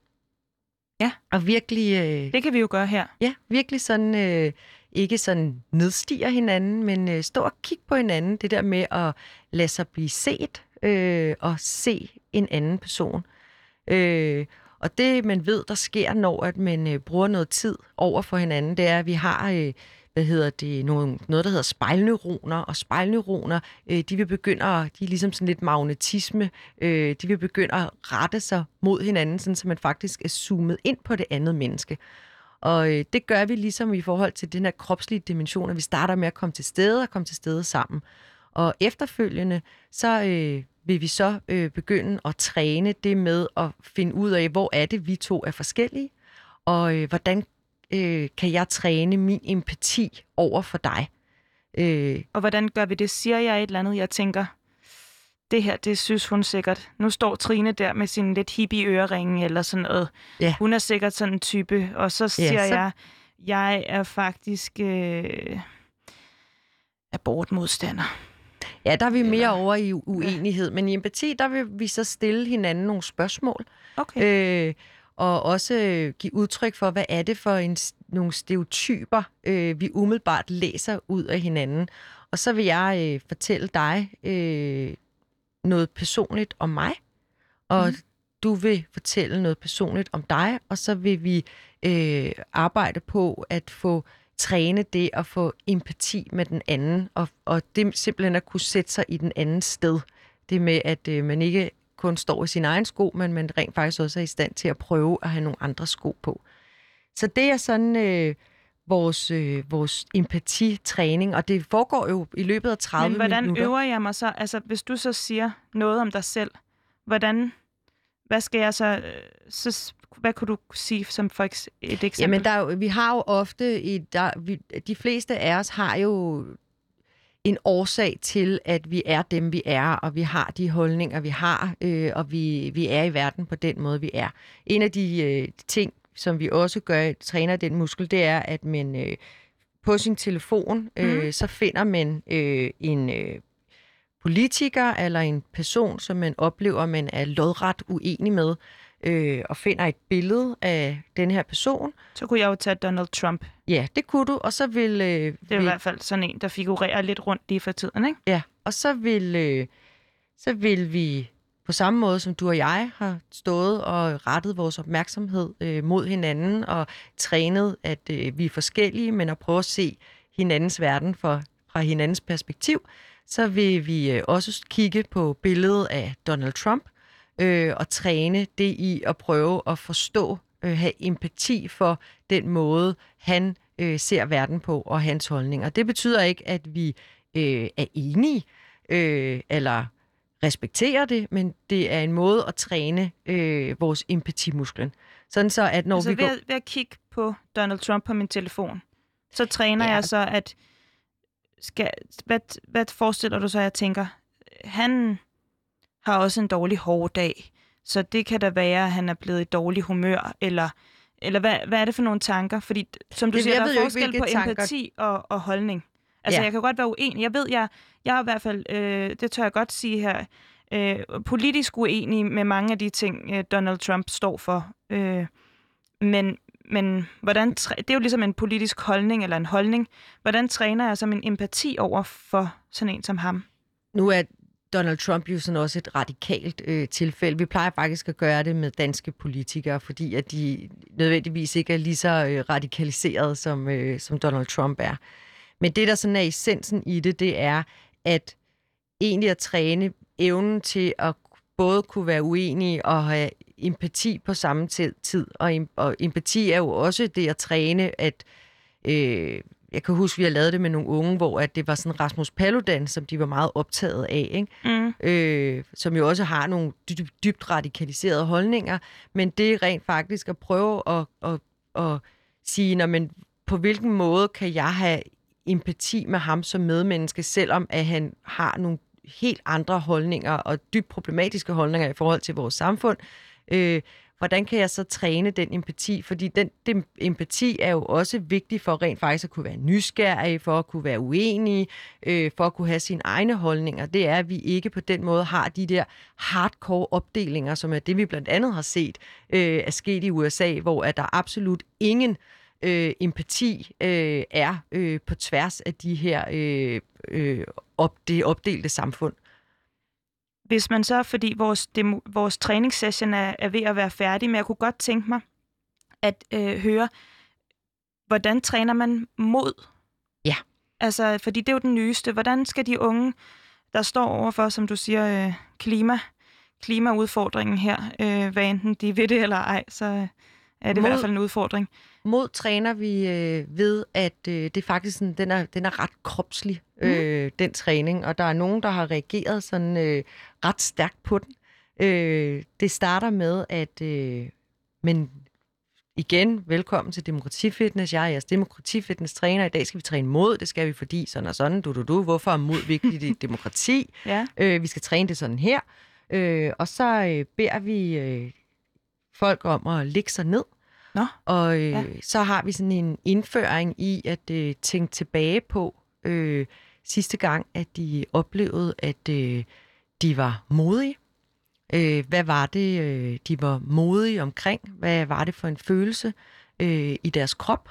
Ja. Og virkelig... Øh, Det kan vi jo gøre her. Ja, virkelig sådan, øh, ikke sådan nedstiger hinanden, men øh, stå og kigge på hinanden. Det der med at lade sig blive set, øh, og se en anden person. Øh, og det, man ved, der sker, når at man øh, bruger noget tid over for hinanden, det er, at vi har... Øh, hvad hedder det, nogle, noget, der hedder spejlneuroner, og spejlneuroner, øh, de vil begynde at, de er ligesom sådan lidt magnetisme, øh, de vil begynde at rette sig mod hinanden, sådan, så man faktisk er zoomet ind på det andet menneske. Og øh, det gør vi ligesom i forhold til den her kropslige dimension, at vi starter med at komme til stede og komme til stede sammen. Og efterfølgende, så øh, vil vi så øh, begynde at træne det med at finde ud af, hvor er det, vi to er forskellige, og øh, hvordan øh, kan jeg træne min empati over for dig. Øh, og hvordan gør vi det? Siger jeg et eller andet, jeg tænker, det her, det synes hun sikkert. Nu står Trine der med sin lidt hippie øreringe eller sådan noget. Ja. Hun er sikkert sådan en type. Og så siger ja, så... jeg, jeg er faktisk øh, abortmodstander. Ja, der er vi mere over i uenighed. Ja. Men i empati, der vil vi så stille hinanden nogle spørgsmål. Okay. Øh, og også øh, give udtryk for, hvad er det for en, nogle stereotyper, øh, vi umiddelbart læser ud af hinanden. Og så vil jeg øh, fortælle dig øh, noget personligt om mig, og mm. du vil fortælle noget personligt om dig, og så vil vi øh, arbejde på at få træne det at få empati med den anden, og, og det simpelthen at kunne sætte sig i den anden sted. Det med, at øh, man ikke kun står i sin egen sko, men man rent faktisk også er i stand til at prøve at have nogle andre sko på. Så det er sådan øh, vores, øh, vores empatitræning, og det foregår jo i løbet af 30 minutter. Men hvordan minutter. øver jeg mig så? Altså, hvis du så siger noget om dig selv, hvordan, hvad skal jeg så, øh, så hvad kunne du sige som for et eksempel? Jamen, der, vi har jo ofte, i, der, vi, de fleste af os har jo en årsag til, at vi er dem, vi er, og vi har de holdninger, vi har, øh, og vi, vi er i verden på den måde, vi er. En af de øh, ting, som vi også gør, træner den muskel, det er, at man øh, på sin telefon, øh, mm. så finder man øh, en øh, politiker eller en person, som man oplever, man er lodret uenig med, øh, og finder et billede af den her person. Så kunne jeg jo tage Donald Trump. Ja, det kunne du, og så vil... Øh, det er vil, i hvert fald sådan en, der figurerer lidt rundt lige for tiden, ikke? Ja, og så vil, øh, så vil vi på samme måde som du og jeg har stået og rettet vores opmærksomhed øh, mod hinanden og trænet, at øh, vi er forskellige, men at prøve at se hinandens verden for, fra hinandens perspektiv, så vil vi øh, også kigge på billedet af Donald Trump øh, og træne det i at prøve at forstå, øh, have empati for den måde, han øh, ser verden på og hans holdninger. Det betyder ikke, at vi øh, er enige øh, eller respekterer det, men det er en måde at træne øh, vores empatimusklen. Sådan så, at når altså vi ved, går... ved at kigge på Donald Trump på min telefon, så træner ja. jeg så, at skal, hvad, hvad forestiller du så, jeg tænker? Han har også en dårlig hård dag, så det kan da være, at han er blevet i dårlig humør, eller, eller hvad, hvad er det for nogle tanker? Fordi, som du det, siger, der er forskel på tanker... empati og, og holdning. Altså, ja. jeg kan godt være uenig. Jeg ved, jeg, jeg er i hvert fald, øh, det tør jeg godt sige her, øh, politisk uenig med mange af de ting, øh, Donald Trump står for. Øh, men, men hvordan det er jo ligesom en politisk holdning, eller en holdning. Hvordan træner jeg så min empati over for sådan en som ham? Nu er Donald Trump jo sådan også et radikalt øh, tilfælde. Vi plejer faktisk at gøre det med danske politikere, fordi at de nødvendigvis ikke er lige så øh, radikaliseret, som, øh, som Donald Trump er. Men det, der sådan er essensen i det, det er, at egentlig at træne evnen til at både kunne være uenige og have empati på samme tid. Og, og empati er jo også det at træne, at øh, jeg kan huske, vi har lavet det med nogle unge, hvor at det var sådan Rasmus Paludan, som de var meget optaget af, ikke? Mm. Øh, som jo også har nogle dybt, dybt radikaliserede holdninger, men det er rent faktisk at prøve at, at, at sige, når, men på hvilken måde kan jeg have empati med ham som medmenneske, selvom at han har nogle helt andre holdninger og dybt problematiske holdninger i forhold til vores samfund. Øh, hvordan kan jeg så træne den empati? Fordi den, den empati er jo også vigtig for rent faktisk at kunne være nysgerrig, for at kunne være uenig, øh, for at kunne have sine egne holdninger. Det er, at vi ikke på den måde har de der hardcore opdelinger, som er det, vi blandt andet har set øh, er sket i USA, hvor at der absolut ingen øh, empati øh, er øh, på tværs af de her øh, øh, op, det opdelte samfund hvis man så, fordi vores, demo, vores træningssession er, er ved at være færdig, men jeg kunne godt tænke mig at øh, høre, hvordan træner man mod? Ja. Altså, fordi det er jo den nyeste. Hvordan skal de unge, der står overfor, som du siger, øh, klima, klimaudfordringen her, øh, hvad enten de ved det eller ej, så er det mod, i hvert fald en udfordring. Mod træner vi øh, ved, at øh, det er faktisk sådan, den, er, den er ret kropslig, mm. øh, den træning, og der er nogen, der har reageret sådan øh, ret stærkt på den. Øh, det starter med, at øh, men igen, velkommen til Demokratifitness. Jeg er jeres Demokratifitness træner. I dag skal vi træne mod. Det skal vi, fordi sådan og sådan. Du, du, du. Hvorfor er mod vigtigt i demokrati? ja. øh, vi skal træne det sådan her. Øh, og så øh, beder vi øh, folk om at lægge sig ned. Nå. Og øh, ja. så har vi sådan en indføring i at øh, tænke tilbage på øh, sidste gang, at de oplevede, at øh, de var modige. Øh, hvad var det, øh, de var modige omkring? Hvad var det for en følelse øh, i deres krop?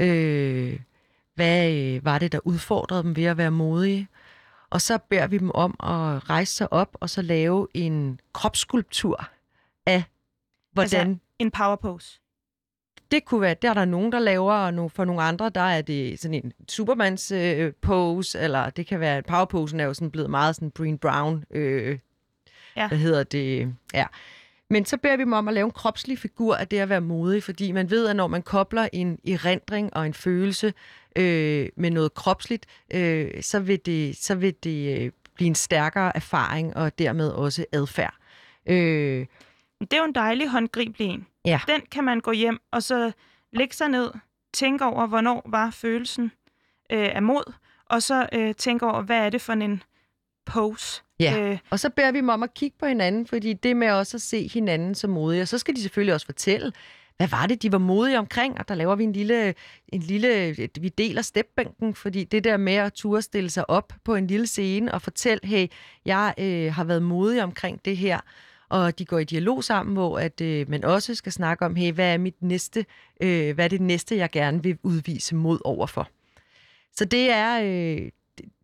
Øh, hvad øh, var det, der udfordrede dem ved at være modige? Og så beder vi dem om at rejse sig op og så lave en kropsskulptur af, hvordan... Altså en power pose? Det kunne være, der er der nogen, der laver, og for nogle andre, der er det sådan en Supermans øh, pose, eller det kan være, powerposen er jo sådan blevet meget sådan Green Brown øh, ja. hvad hedder det, ja. Men så beder vi dem om at lave en kropslig figur af det at være modig, fordi man ved, at når man kobler en erindring og en følelse øh, med noget kropsligt, øh, så vil det, så vil det øh, blive en stærkere erfaring og dermed også adfærd. Øh, det er jo en dejlig håndgribelig en. Ja. Den kan man gå hjem og så lægge sig ned, tænke over, hvornår var følelsen øh, af mod, og så øh, tænke over, hvad er det for en pose, Ja, øh. og så beder vi dem om at kigge på hinanden, fordi det med også at se hinanden som modige, og så skal de selvfølgelig også fortælle, hvad var det, de var modige omkring? Og der laver vi en lille, en lille vi deler stepbænken, fordi det der med at turde stille sig op på en lille scene og fortælle, hey, jeg øh, har været modig omkring det her, og de går i dialog sammen, hvor at øh, man også skal snakke om, hey, hvad er mit næste, øh, hvad er det næste, jeg gerne vil udvise mod overfor? Så det er, øh,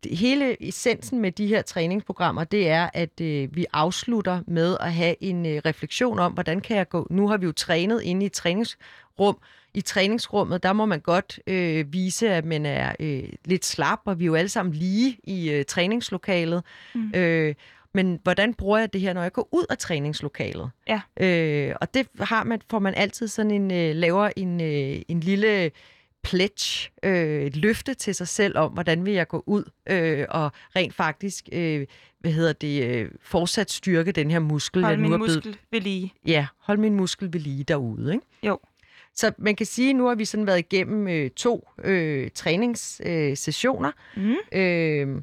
hele essensen med de her træningsprogrammer, det er, at øh, vi afslutter med at have en øh, refleksion om, hvordan kan jeg gå... Nu har vi jo trænet inde i et træningsrum. I træningsrummet, der må man godt øh, vise, at man er øh, lidt slap, og vi er jo alle sammen lige i øh, træningslokalet. Mm. Øh, men hvordan bruger jeg det her, når jeg går ud af træningslokalet? Ja. Øh, og det har man, får man altid sådan en, øh, laver en, øh, en lille pledge, øh, et løfte til sig selv om, hvordan vil jeg gå ud øh, og rent faktisk, øh, hvad hedder det, øh, fortsat styrke den her muskel. Hold min nu er muskel blevet... ved lige. Ja, hold min muskel ved lige derude, ikke? Jo. Så man kan sige, at nu har vi sådan været igennem øh, to øh, træningssessioner. Øh, mm. øh,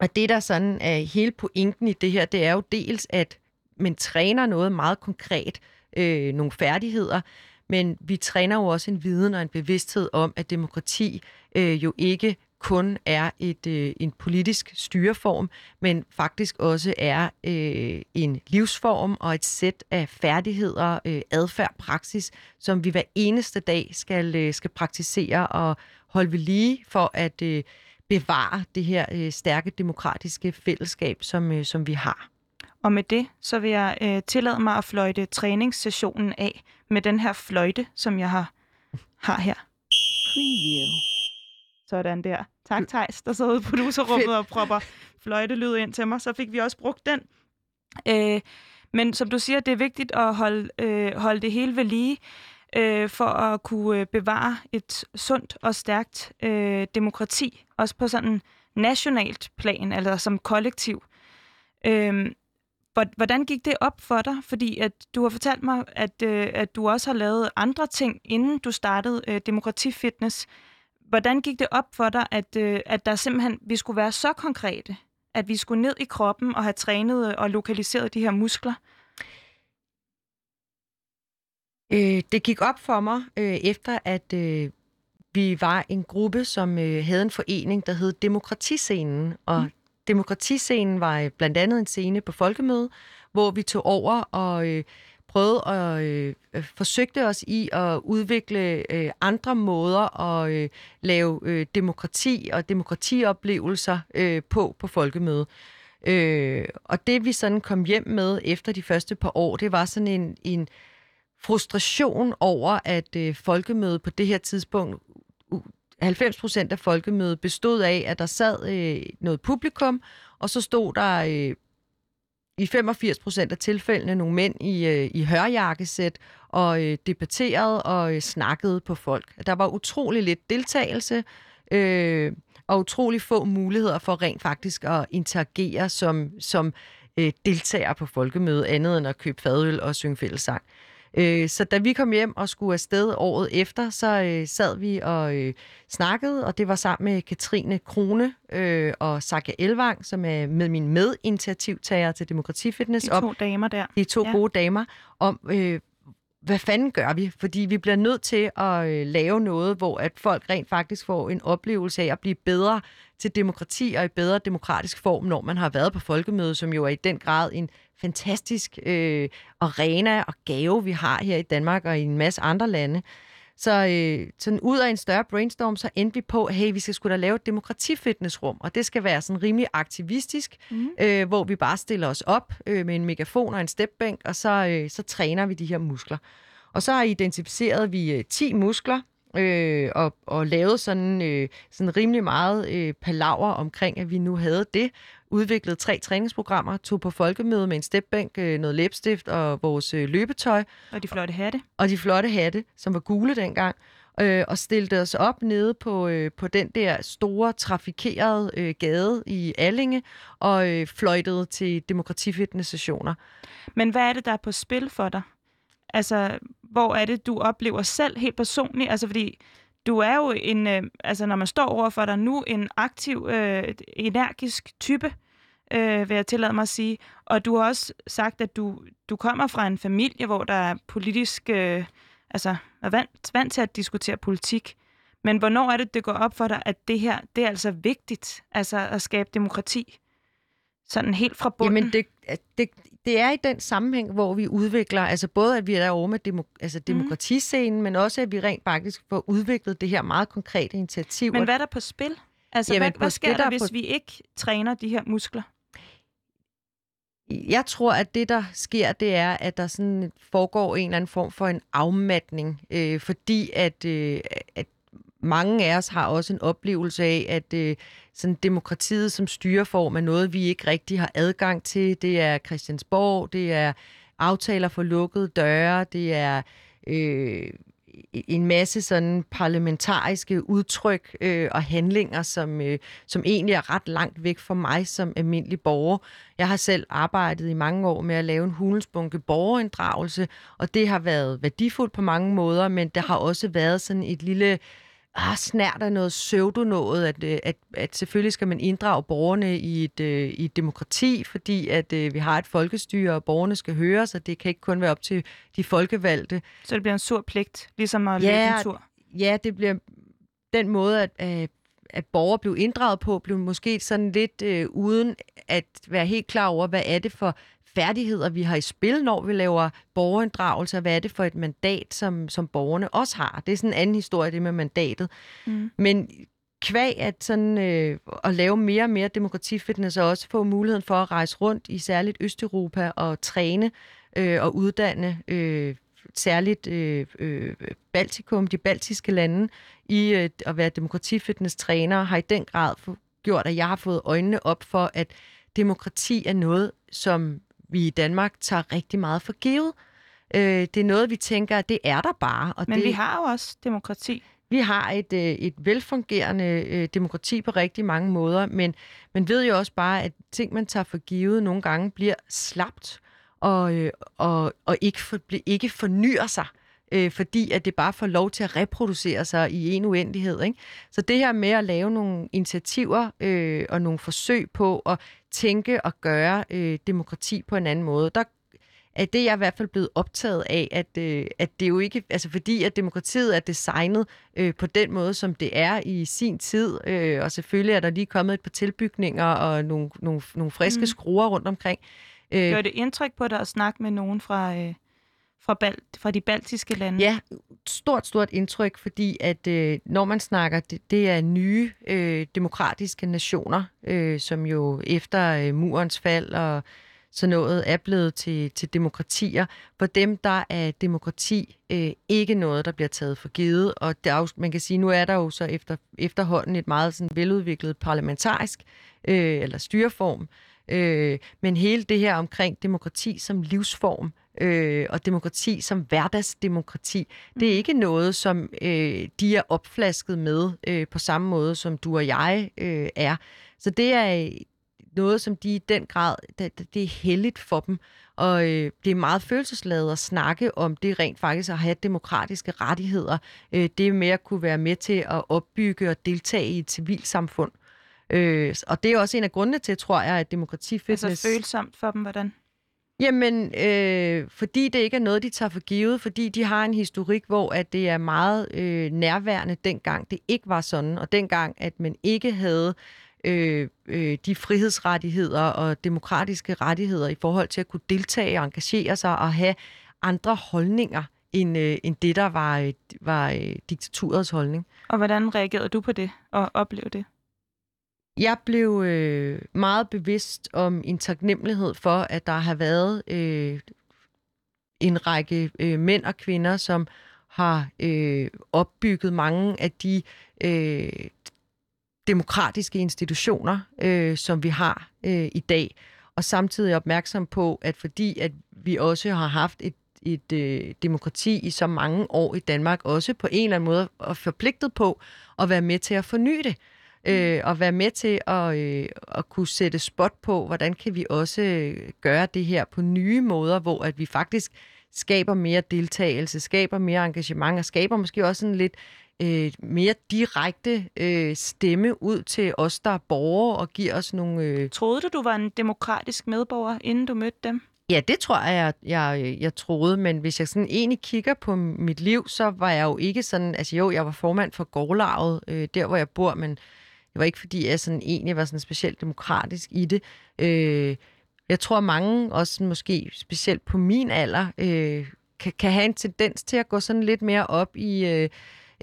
og det, der sådan er hele pointen i det her, det er jo dels, at man træner noget meget konkret, øh, nogle færdigheder, men vi træner jo også en viden og en bevidsthed om, at demokrati øh, jo ikke kun er et øh, en politisk styreform, men faktisk også er øh, en livsform og et sæt af færdigheder, øh, adfærd, praksis, som vi hver eneste dag skal, øh, skal praktisere og holde ved lige for at øh, bevare det her øh, stærke demokratiske fællesskab, som, øh, som vi har. Og med det, så vil jeg øh, tillade mig at fløjte træningssessionen af med den her fløjte, som jeg har, har her. Preview. Sådan der. Tak, Thijs, der sidder ude på producerrummet og propper fløjtelyd ind til mig. Så fik vi også brugt den. Øh, men som du siger, det er vigtigt at holde, øh, holde det hele ved lige, øh, for at kunne øh, bevare et sundt og stærkt øh, demokrati, også på sådan en nationalt plan, eller som kollektiv. Øh, Hvordan gik det op for dig? Fordi at du har fortalt mig, at, øh, at du også har lavet andre ting, inden du startede øh, Demokratifitness. Hvordan gik det op for dig, at, øh, at der simpelthen vi skulle være så konkrete? At vi skulle ned i kroppen og have trænet øh, og lokaliseret de her muskler? Øh, det gik op for mig, øh, efter at øh, vi var en gruppe, som øh, havde en forening, der hed Demokratiscenen, og mm. Demokratiscenen var blandt andet en scene på folkemøde, hvor vi tog over og øh, prøvede at øh, forsøgte os i at udvikle øh, andre måder at øh, lave øh, demokrati og demokratioplevelser øh, på på folkemøde. Øh, og det vi sådan kom hjem med efter de første par år, det var sådan en, en frustration over, at øh, folkemødet på det her tidspunkt 90 procent af folkemødet bestod af, at der sad øh, noget publikum, og så stod der øh, i 85 procent af tilfældene nogle mænd i, øh, i hørjakkesæt og øh, debatterede og øh, snakkede på folk. Der var utrolig lidt deltagelse øh, og utrolig få muligheder for rent faktisk at interagere som, som øh, deltager på folkemødet, andet end at købe fadøl og synge fællessang. Øh, så da vi kom hjem og skulle afsted året efter, så øh, sad vi og øh, snakkede, og det var sammen med Katrine Krone øh, og Saka Elvang, som er med min medinitiativtager til Demokratifitness. De to damer der. De to ja. gode damer, om øh, hvad fanden gør vi? Fordi vi bliver nødt til at øh, lave noget, hvor at folk rent faktisk får en oplevelse af at blive bedre til demokrati og i bedre demokratisk form, når man har været på folkemødet, som jo er i den grad en fantastisk øh, arena og gave, vi har her i Danmark og i en masse andre lande. Så øh, sådan ud af en større brainstorm, så endte vi på, hey, vi skal skulle da lave et demokratifitnessrum, og det skal være sådan rimelig aktivistisk, mm. øh, hvor vi bare stiller os op øh, med en megafon og en stepbænk, og så, øh, så træner vi de her muskler. Og så har identificeret vi øh, 10 muskler, øh, og, og lavet sådan, øh, sådan rimelig meget øh, palaver omkring, at vi nu havde det. Udviklet tre træningsprogrammer, tog på folkemøde med en stepbænk, øh, noget læbstift og vores øh, løbetøj. Og de flotte hatte. Og de flotte hatte, som var gule dengang. Øh, og stillede os op nede på, øh, på den der store trafikerede øh, gade i Allinge og øh, fløjtede til demokratifitness sessioner. Men hvad er det, der er på spil for dig? Altså, hvor er det, du oplever selv helt personligt? Altså, fordi du er jo en, øh, altså når man står overfor dig nu, en aktiv, øh, energisk type, øh, vil jeg tillade mig at sige. Og du har også sagt, at du, du kommer fra en familie, hvor der er politisk, øh, altså er vant, vant til at diskutere politik. Men hvornår er det, det går op for dig, at det her, det er altså vigtigt, altså at skabe demokrati? Sådan helt fra bunden. Jamen, det, det, det er i den sammenhæng, hvor vi udvikler, altså både at vi er over med demo, altså mhm. demokratiscenen, mm. men også at vi rent faktisk får udviklet det her meget konkrete initiativ. Men hvad er der på spil? Altså, Jamen, hvad, hvad sker der, der hvis på... vi ikke træner de her muskler? Jeg tror, at det, der sker, det er, at der sådan foregår en eller anden form for en afmatning, øh, fordi at, øh, at mange af os har også en oplevelse af, at øh, sådan demokratiet som styreform er noget, vi ikke rigtig har adgang til. Det er Christiansborg, det er aftaler for lukkede døre, det er øh, en masse sådan parlamentariske udtryk øh, og handlinger, som, øh, som egentlig er ret langt væk fra mig som almindelig borger. Jeg har selv arbejdet i mange år med at lave en hulensbunke borgerinddragelse, og det har været værdifuldt på mange måder, men der har også været sådan et lille øh, ah, snært af noget pseudonået, at, øh, at, at selvfølgelig skal man inddrage borgerne i et, uh, i et demokrati, fordi at uh, vi har et folkestyre, og borgerne skal høre, så det kan ikke kun være op til de folkevalgte. Så det bliver en sur pligt, ligesom at ja, løbe en tur? Ja, det bliver den måde, at, at, at borgere blev inddraget på, blev måske sådan lidt uh, uden at være helt klar over, hvad er det for færdigheder, vi har i spil, når vi laver borgerinddragelse, og hvad er det for et mandat, som, som borgerne også har. Det er sådan en anden historie, det med mandatet. Mm. Men kvæg at, sådan, øh, at lave mere og mere demokratifitness, og også få muligheden for at rejse rundt i særligt Østeuropa og træne øh, og uddanne øh, særligt øh, øh, Baltikum, de baltiske lande, i øh, at være demokratifitness-træner, har i den grad gjort, at jeg har fået øjnene op for, at demokrati er noget, som vi i Danmark tager rigtig meget for givet. Øh, det er noget, vi tænker, det er der bare. Og Men det, vi har jo også demokrati. Vi har et, øh, et velfungerende øh, demokrati på rigtig mange måder, men man ved jo også bare, at ting, man tager for givet, nogle gange bliver slapt og, øh, og, og ikke, for, ikke fornyer sig øh, fordi at det bare får lov til at reproducere sig i en uendelighed. Ikke? Så det her med at lave nogle initiativer øh, og nogle forsøg på at tænke og gøre øh, demokrati på en anden måde, der er det jeg i hvert fald blevet optaget af, at, øh, at det jo ikke, altså fordi at demokratiet er designet øh, på den måde, som det er i sin tid, øh, og selvfølgelig er der lige kommet et par tilbygninger og nogle, nogle, nogle friske mm. skruer rundt omkring. Øh, Gør det indtryk på dig at snakke med nogen fra, øh, fra, bal- fra de baltiske lande? Ja, stort, stort indtryk, fordi at øh, når man snakker, det, det er nye øh, demokratiske nationer, øh, som jo efter øh, murens fald og så noget er blevet til, til demokratier. For dem, der er demokrati øh, ikke noget, der bliver taget for givet. Og der man kan sige, nu er der jo så efter, efterhånden et meget sådan veludviklet parlamentarisk øh, eller styreform. Øh, men hele det her omkring demokrati som livsform, øh, og demokrati som hverdagsdemokrati, det er mm. ikke noget, som øh, de er opflasket med øh, på samme måde, som du og jeg øh, er. Så det er noget, som de i den grad, det, det er heldigt for dem. Og øh, det er meget følelsesladet at snakke om det rent faktisk at have demokratiske rettigheder. Øh, det med at kunne være med til at opbygge og deltage i et civilsamfund. Øh, og det er også en af grundene til, tror jeg, at demokratifitness... Altså følsomt for dem, hvordan? Jamen, øh, fordi det ikke er noget, de tager for givet, fordi de har en historik, hvor at det er meget øh, nærværende dengang det ikke var sådan, og dengang, at man ikke havde øh, øh, de frihedsrettigheder og demokratiske rettigheder i forhold til at kunne deltage og engagere sig og have andre holdninger end, øh, end det, der var, øh, var øh, diktaturets holdning. Og hvordan reagerede du på det og oplevede det? Jeg blev øh, meget bevidst om en taknemmelighed for, at der har været øh, en række øh, mænd og kvinder, som har øh, opbygget mange af de øh, demokratiske institutioner, øh, som vi har øh, i dag. Og samtidig opmærksom på, at fordi at vi også har haft et et øh, demokrati i så mange år i Danmark, også på en eller anden måde er forpligtet på at være med til at forny det. Øh, og være med til at, øh, at kunne sætte spot på, hvordan kan vi også gøre det her på nye måder, hvor at vi faktisk skaber mere deltagelse, skaber mere engagement og skaber måske også en lidt øh, mere direkte øh, stemme ud til os, der er borgere og giver os nogle... Øh... Troede du, du var en demokratisk medborger, inden du mødte dem? Ja, det tror jeg, jeg, jeg, jeg troede, men hvis jeg sådan egentlig kigger på mit liv, så var jeg jo ikke sådan... Altså jo, jeg var formand for gårdlaget, øh, der hvor jeg bor, men det var ikke fordi, jeg sådan egentlig var sådan specielt demokratisk i det. Øh, jeg tror, mange, også måske specielt på min alder, øh, kan, kan have en tendens til at gå sådan lidt mere op i... Øh,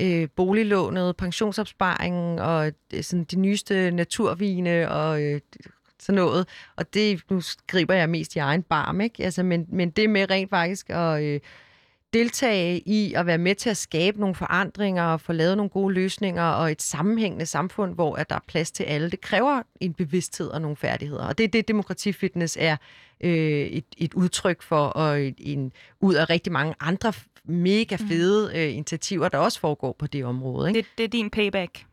øh, boliglånet, pensionsopsparingen og øh, sådan de nyeste naturvine og øh, sådan noget. Og det, nu skriver jeg mest i egen barm, ikke? Altså, men, men det med rent faktisk at øh, deltage i at være med til at skabe nogle forandringer og få lavet nogle gode løsninger og et sammenhængende samfund, hvor at der er plads til alle, det kræver en bevidsthed og nogle færdigheder. Og det er det, demokratifitness er øh, et, et udtryk for, og et, en, ud af rigtig mange andre mega mm. fede øh, initiativer, der også foregår på det område. Ikke? Det, det er din payback.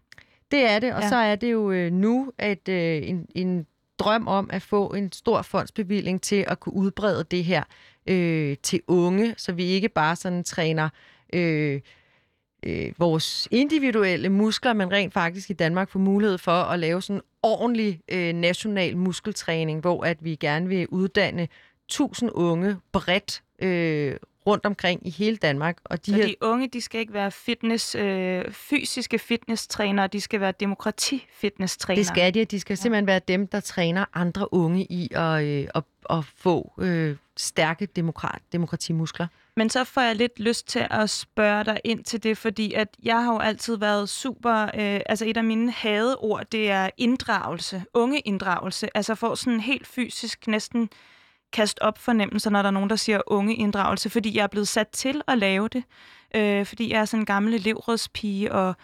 Det er det, og ja. så er det jo øh, nu at øh, en, en drøm om at få en stor fondsbevilling til at kunne udbrede det her øh, til unge, så vi ikke bare sådan træner øh, øh, vores individuelle muskler, men rent faktisk i Danmark får mulighed for at lave sådan ordentlig øh, national muskeltræning, hvor at vi gerne vil uddanne tusind unge bredt øh, rundt omkring i hele Danmark. Og de så her... de unge, de skal ikke være fitness, øh, fysiske fitnesstrænere, de skal være demokrati-fitnesstrænere. Det skal de. De skal simpelthen være dem, der træner andre unge i at, øh, at, at få øh, stærke demokrat, demokratimuskler. Men så får jeg lidt lyst til at spørge dig ind til det, fordi at jeg har jo altid været super... Øh, altså et af mine hadeord, det er inddragelse, unge inddragelse. Altså få sådan helt fysisk næsten kaste op fornemmelser, når der er nogen, der siger unge inddragelse, fordi jeg er blevet sat til at lave det. Øh, fordi jeg er sådan en gammel elevrådspige, og,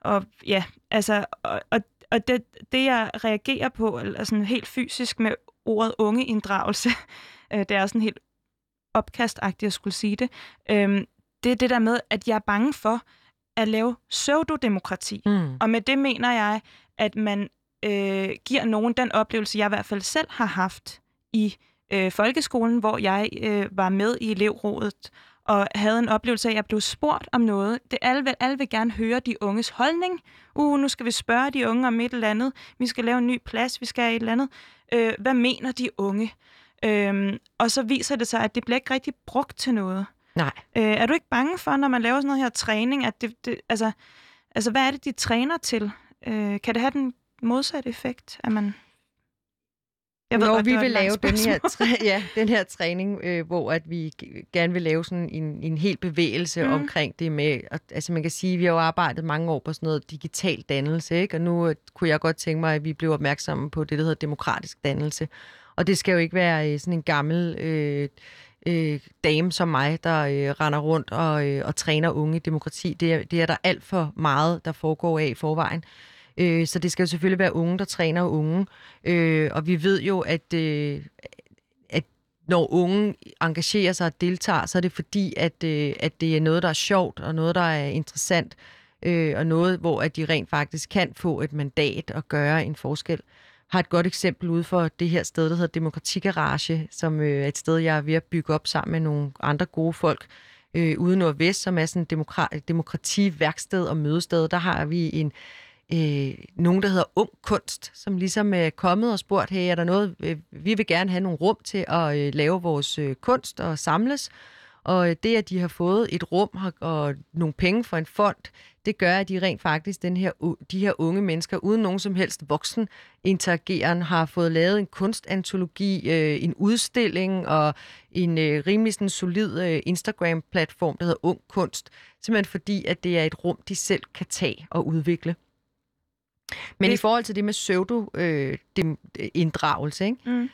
og ja, altså, og, og, og det, det, jeg reagerer på, altså helt fysisk med ordet unge inddragelse, øh, det er sådan helt opkastagtigt at skulle sige det, øh, det er det der med, at jeg er bange for at lave pseudodemokrati. Mm. Og med det mener jeg, at man øh, giver nogen den oplevelse, jeg i hvert fald selv har haft i øh, folkeskolen, hvor jeg øh, var med i elevrådet og havde en oplevelse af, at jeg blev spurgt om noget. Det alle, vil, alle vil gerne høre de unges holdning. Uh, nu skal vi spørge de unge om et eller andet. Vi skal lave en ny plads, vi skal have et eller andet. Øh, hvad mener de unge? Øh, og så viser det sig, at det bliver ikke rigtig brugt til noget. Nej. Øh, er du ikke bange for, når man laver sådan noget her træning, at det, det altså, altså, hvad er det, de træner til? Øh, kan det have den modsatte effekt, at man Jeg ved Når vi vil lave den her, træ- ja, den her træning, øh, hvor at vi gerne vil lave sådan en, en hel bevægelse Mm. omkring det med, at, altså man kan sige, vi har jo arbejdet mange år på sådan noget digital dannelse, ikke? og nu øh, kunne jeg godt tænke mig, at vi blev opmærksomme på det, der hedder demokratisk dannelse. Og det skal jo ikke være øh, sådan en gammel øh, øh, dame som mig, der øh, render rundt og, øh, og træner unge i demokrati. Det er, det er der alt for meget, der foregår af i forvejen. Øh, så det skal jo selvfølgelig være unge, der træner unge. Øh, og vi ved jo, at, øh, at når unge engagerer sig og deltager, så er det fordi, at, øh, at det er noget, der er sjovt, og noget, der er interessant, øh, og noget, hvor at de rent faktisk kan få et mandat og gøre en forskel. Har et godt eksempel ude for det her sted, der hedder Demokratigarage, som øh, er et sted, jeg er ved at bygge op sammen med nogle andre gode folk øh, ude Nordvest, som er sådan et demokra- demokrativærksted og mødested. Der har vi en øh, nogen, der hedder Ung Kunst, som ligesom øh, er kommet og spurgt, hey, er der noget, øh, vi vil gerne have nogle rum til at øh, lave vores øh, kunst og samles. Og øh, det, at de har fået et rum og, og nogle penge fra en fond, det gør, at de rent faktisk, den her, de her unge mennesker, uden nogen som helst voksen interageren, har fået lavet en kunstantologi, øh, en udstilling og en øh, rimelig sådan, solid øh, Instagram-platform, der hedder Ung Kunst. Simpelthen fordi, at det er et rum, de selv kan tage og udvikle. Men Det- i forhold til det med pseudo-inddragelse, ikke? Mm. Øh,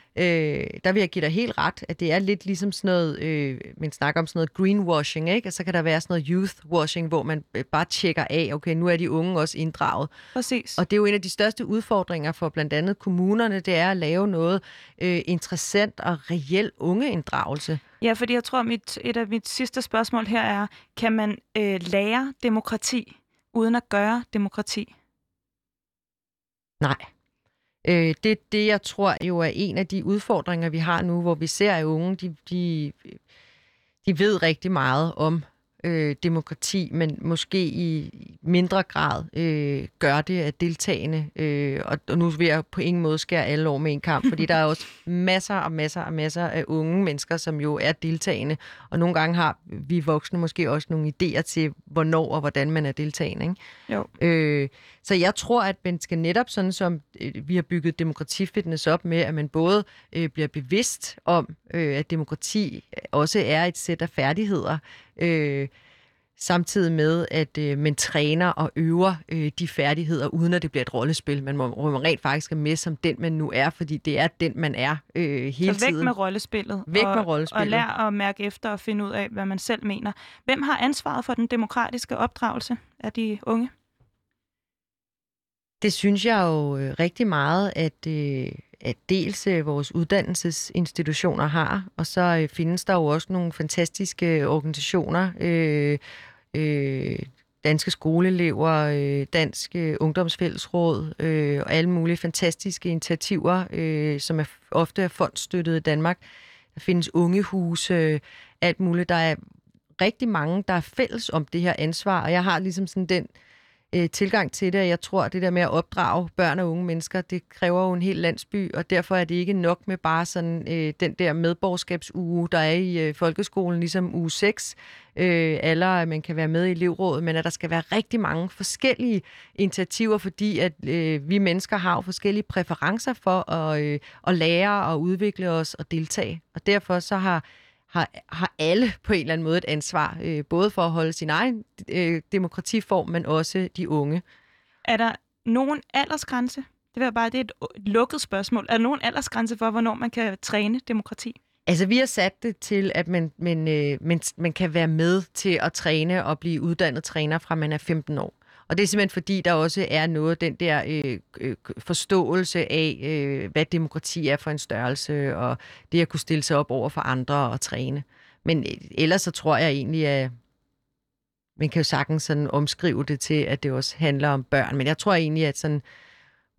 der vil jeg give dig helt ret, at det er lidt ligesom sådan noget, øh, man snakker om sådan noget greenwashing, ikke? Og så kan der være sådan noget youthwashing, hvor man øh, bare tjekker af, okay, nu er de unge også inddraget. Præcis. Og det er jo en af de største udfordringer for blandt andet kommunerne, det er at lave noget øh, interessant og reel ungeinddragelse. Ja, fordi jeg tror, mit, et af mit sidste spørgsmål her er, kan man øh, lære demokrati uden at gøre demokrati? Nej. Øh, det, det, jeg tror jo er en af de udfordringer, vi har nu, hvor vi ser, at unge, de, de, de ved rigtig meget om øh, demokrati, men måske i mindre grad øh, gør det af deltagende. Øh, og, og nu vil jeg på ingen måde skære alle over med en kamp, fordi der er også masser og masser og masser af unge mennesker, som jo er deltagende. Og nogle gange har vi voksne måske også nogle idéer til, hvornår og hvordan man er deltagende. Ikke? Jo. Øh, så jeg tror, at man skal netop sådan, som øh, vi har bygget demokratifitness op med, at man både øh, bliver bevidst om, øh, at demokrati også er et sæt af færdigheder, øh, samtidig med, at øh, man træner og øver øh, de færdigheder, uden at det bliver et rollespil. Man må, man rent faktisk er med som den, man nu er, fordi det er den, man er øh, hele Så væk tiden. med rollespillet. Væk og, med rollespillet. Og lær at mærke efter og finde ud af, hvad man selv mener. Hvem har ansvaret for den demokratiske opdragelse af de unge? Det synes jeg jo øh, rigtig meget, at, øh, at dels øh, vores uddannelsesinstitutioner har, og så øh, findes der jo også nogle fantastiske øh, organisationer, øh, øh, danske skoleelever, øh, dansk ungdomsfællesråd øh, og alle mulige fantastiske initiativer, øh, som er ofte er fondstøttet i Danmark. Der findes ungehuse, alt muligt. Der er rigtig mange, der er fælles om det her ansvar, og jeg har ligesom sådan den øh, Øh, tilgang til det, og jeg tror, at det der med at opdrage børn og unge mennesker, det kræver jo en hel landsby, og derfor er det ikke nok med bare sådan øh, den der medborgerskabsuge, der er i øh, folkeskolen, ligesom uge 6, øh, eller at man kan være med i elevrådet, men at der skal være rigtig mange forskellige initiativer, fordi at øh, vi mennesker har jo forskellige præferencer for at, øh, at lære og udvikle os og deltage, og derfor så har har, har alle på en eller anden måde et ansvar, øh, både for at holde sin egen øh, demokratiform, men også de unge. Er der nogen aldersgrænse? Det vil bare, det er et et lukket spørgsmål. Er der nogen aldersgrænse for, hvornår man kan træne demokrati? Altså, vi har sat det til, at man, man, øh, man, man kan være med til at træne og blive uddannet træner fra man er 15 år. Og det er simpelthen fordi, der også er noget den der øh, øh, forståelse af, øh, hvad demokrati er for en størrelse, og det at kunne stille sig op over for andre og træne. Men øh, ellers så tror jeg egentlig, at man kan jo sagtens sådan omskrive det til, at det også handler om børn. Men jeg tror egentlig, at sådan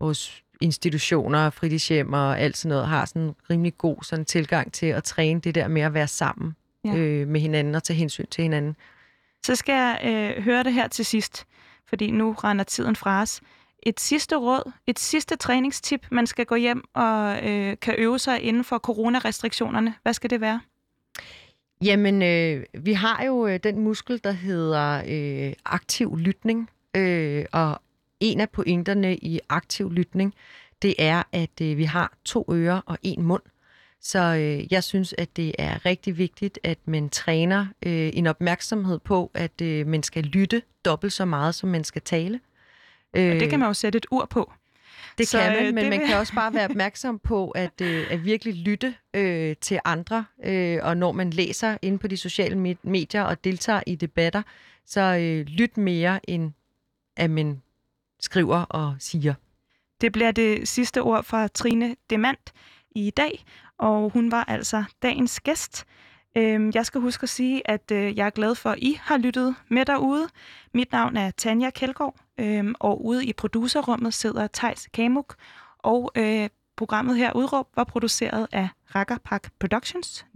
vores institutioner, fritidshjem og alt sådan noget, har sådan en rimelig god sådan tilgang til at træne det der med at være sammen Ja. ja. øh, med hinanden og tage hensyn til hinanden. Så skal jeg øh, høre det her til sidst, fordi nu render tiden fra os. Et sidste råd, et sidste træningstip, man skal gå hjem og øh, kan øve sig inden for coronarestriktionerne. Hvad skal det være? Jamen, øh, vi har jo øh, den muskel, der hedder øh, aktiv lytning, øh, og en af pointerne i aktiv lytning, det er, at øh, vi har to ører og en mund. Så øh, jeg synes, at det er rigtig vigtigt, at man træner øh, en opmærksomhed på, at øh, man skal lytte dobbelt så meget, som man skal tale. Øh, og det kan man jo sætte et ur på. Det så, kan man, øh, men man vil... kan også bare være opmærksom på at, øh, at virkelig lytte øh, til andre. Øh, og når man læser inde på de sociale medier og deltager i debatter, så øh, lyt mere, end at man skriver og siger. Det bliver det sidste ord fra Trine Demant i dag, og hun var altså dagens gæst. Øhm, jeg skal huske at sige, at øh, jeg er glad for, at I har lyttet med derude. Mit navn er Tanja Kjeldgaard, øhm, og ude i producerrummet sidder Tejs Kamuk, og øh, programmet her, Udråb, var produceret af Rakkerpak Productions.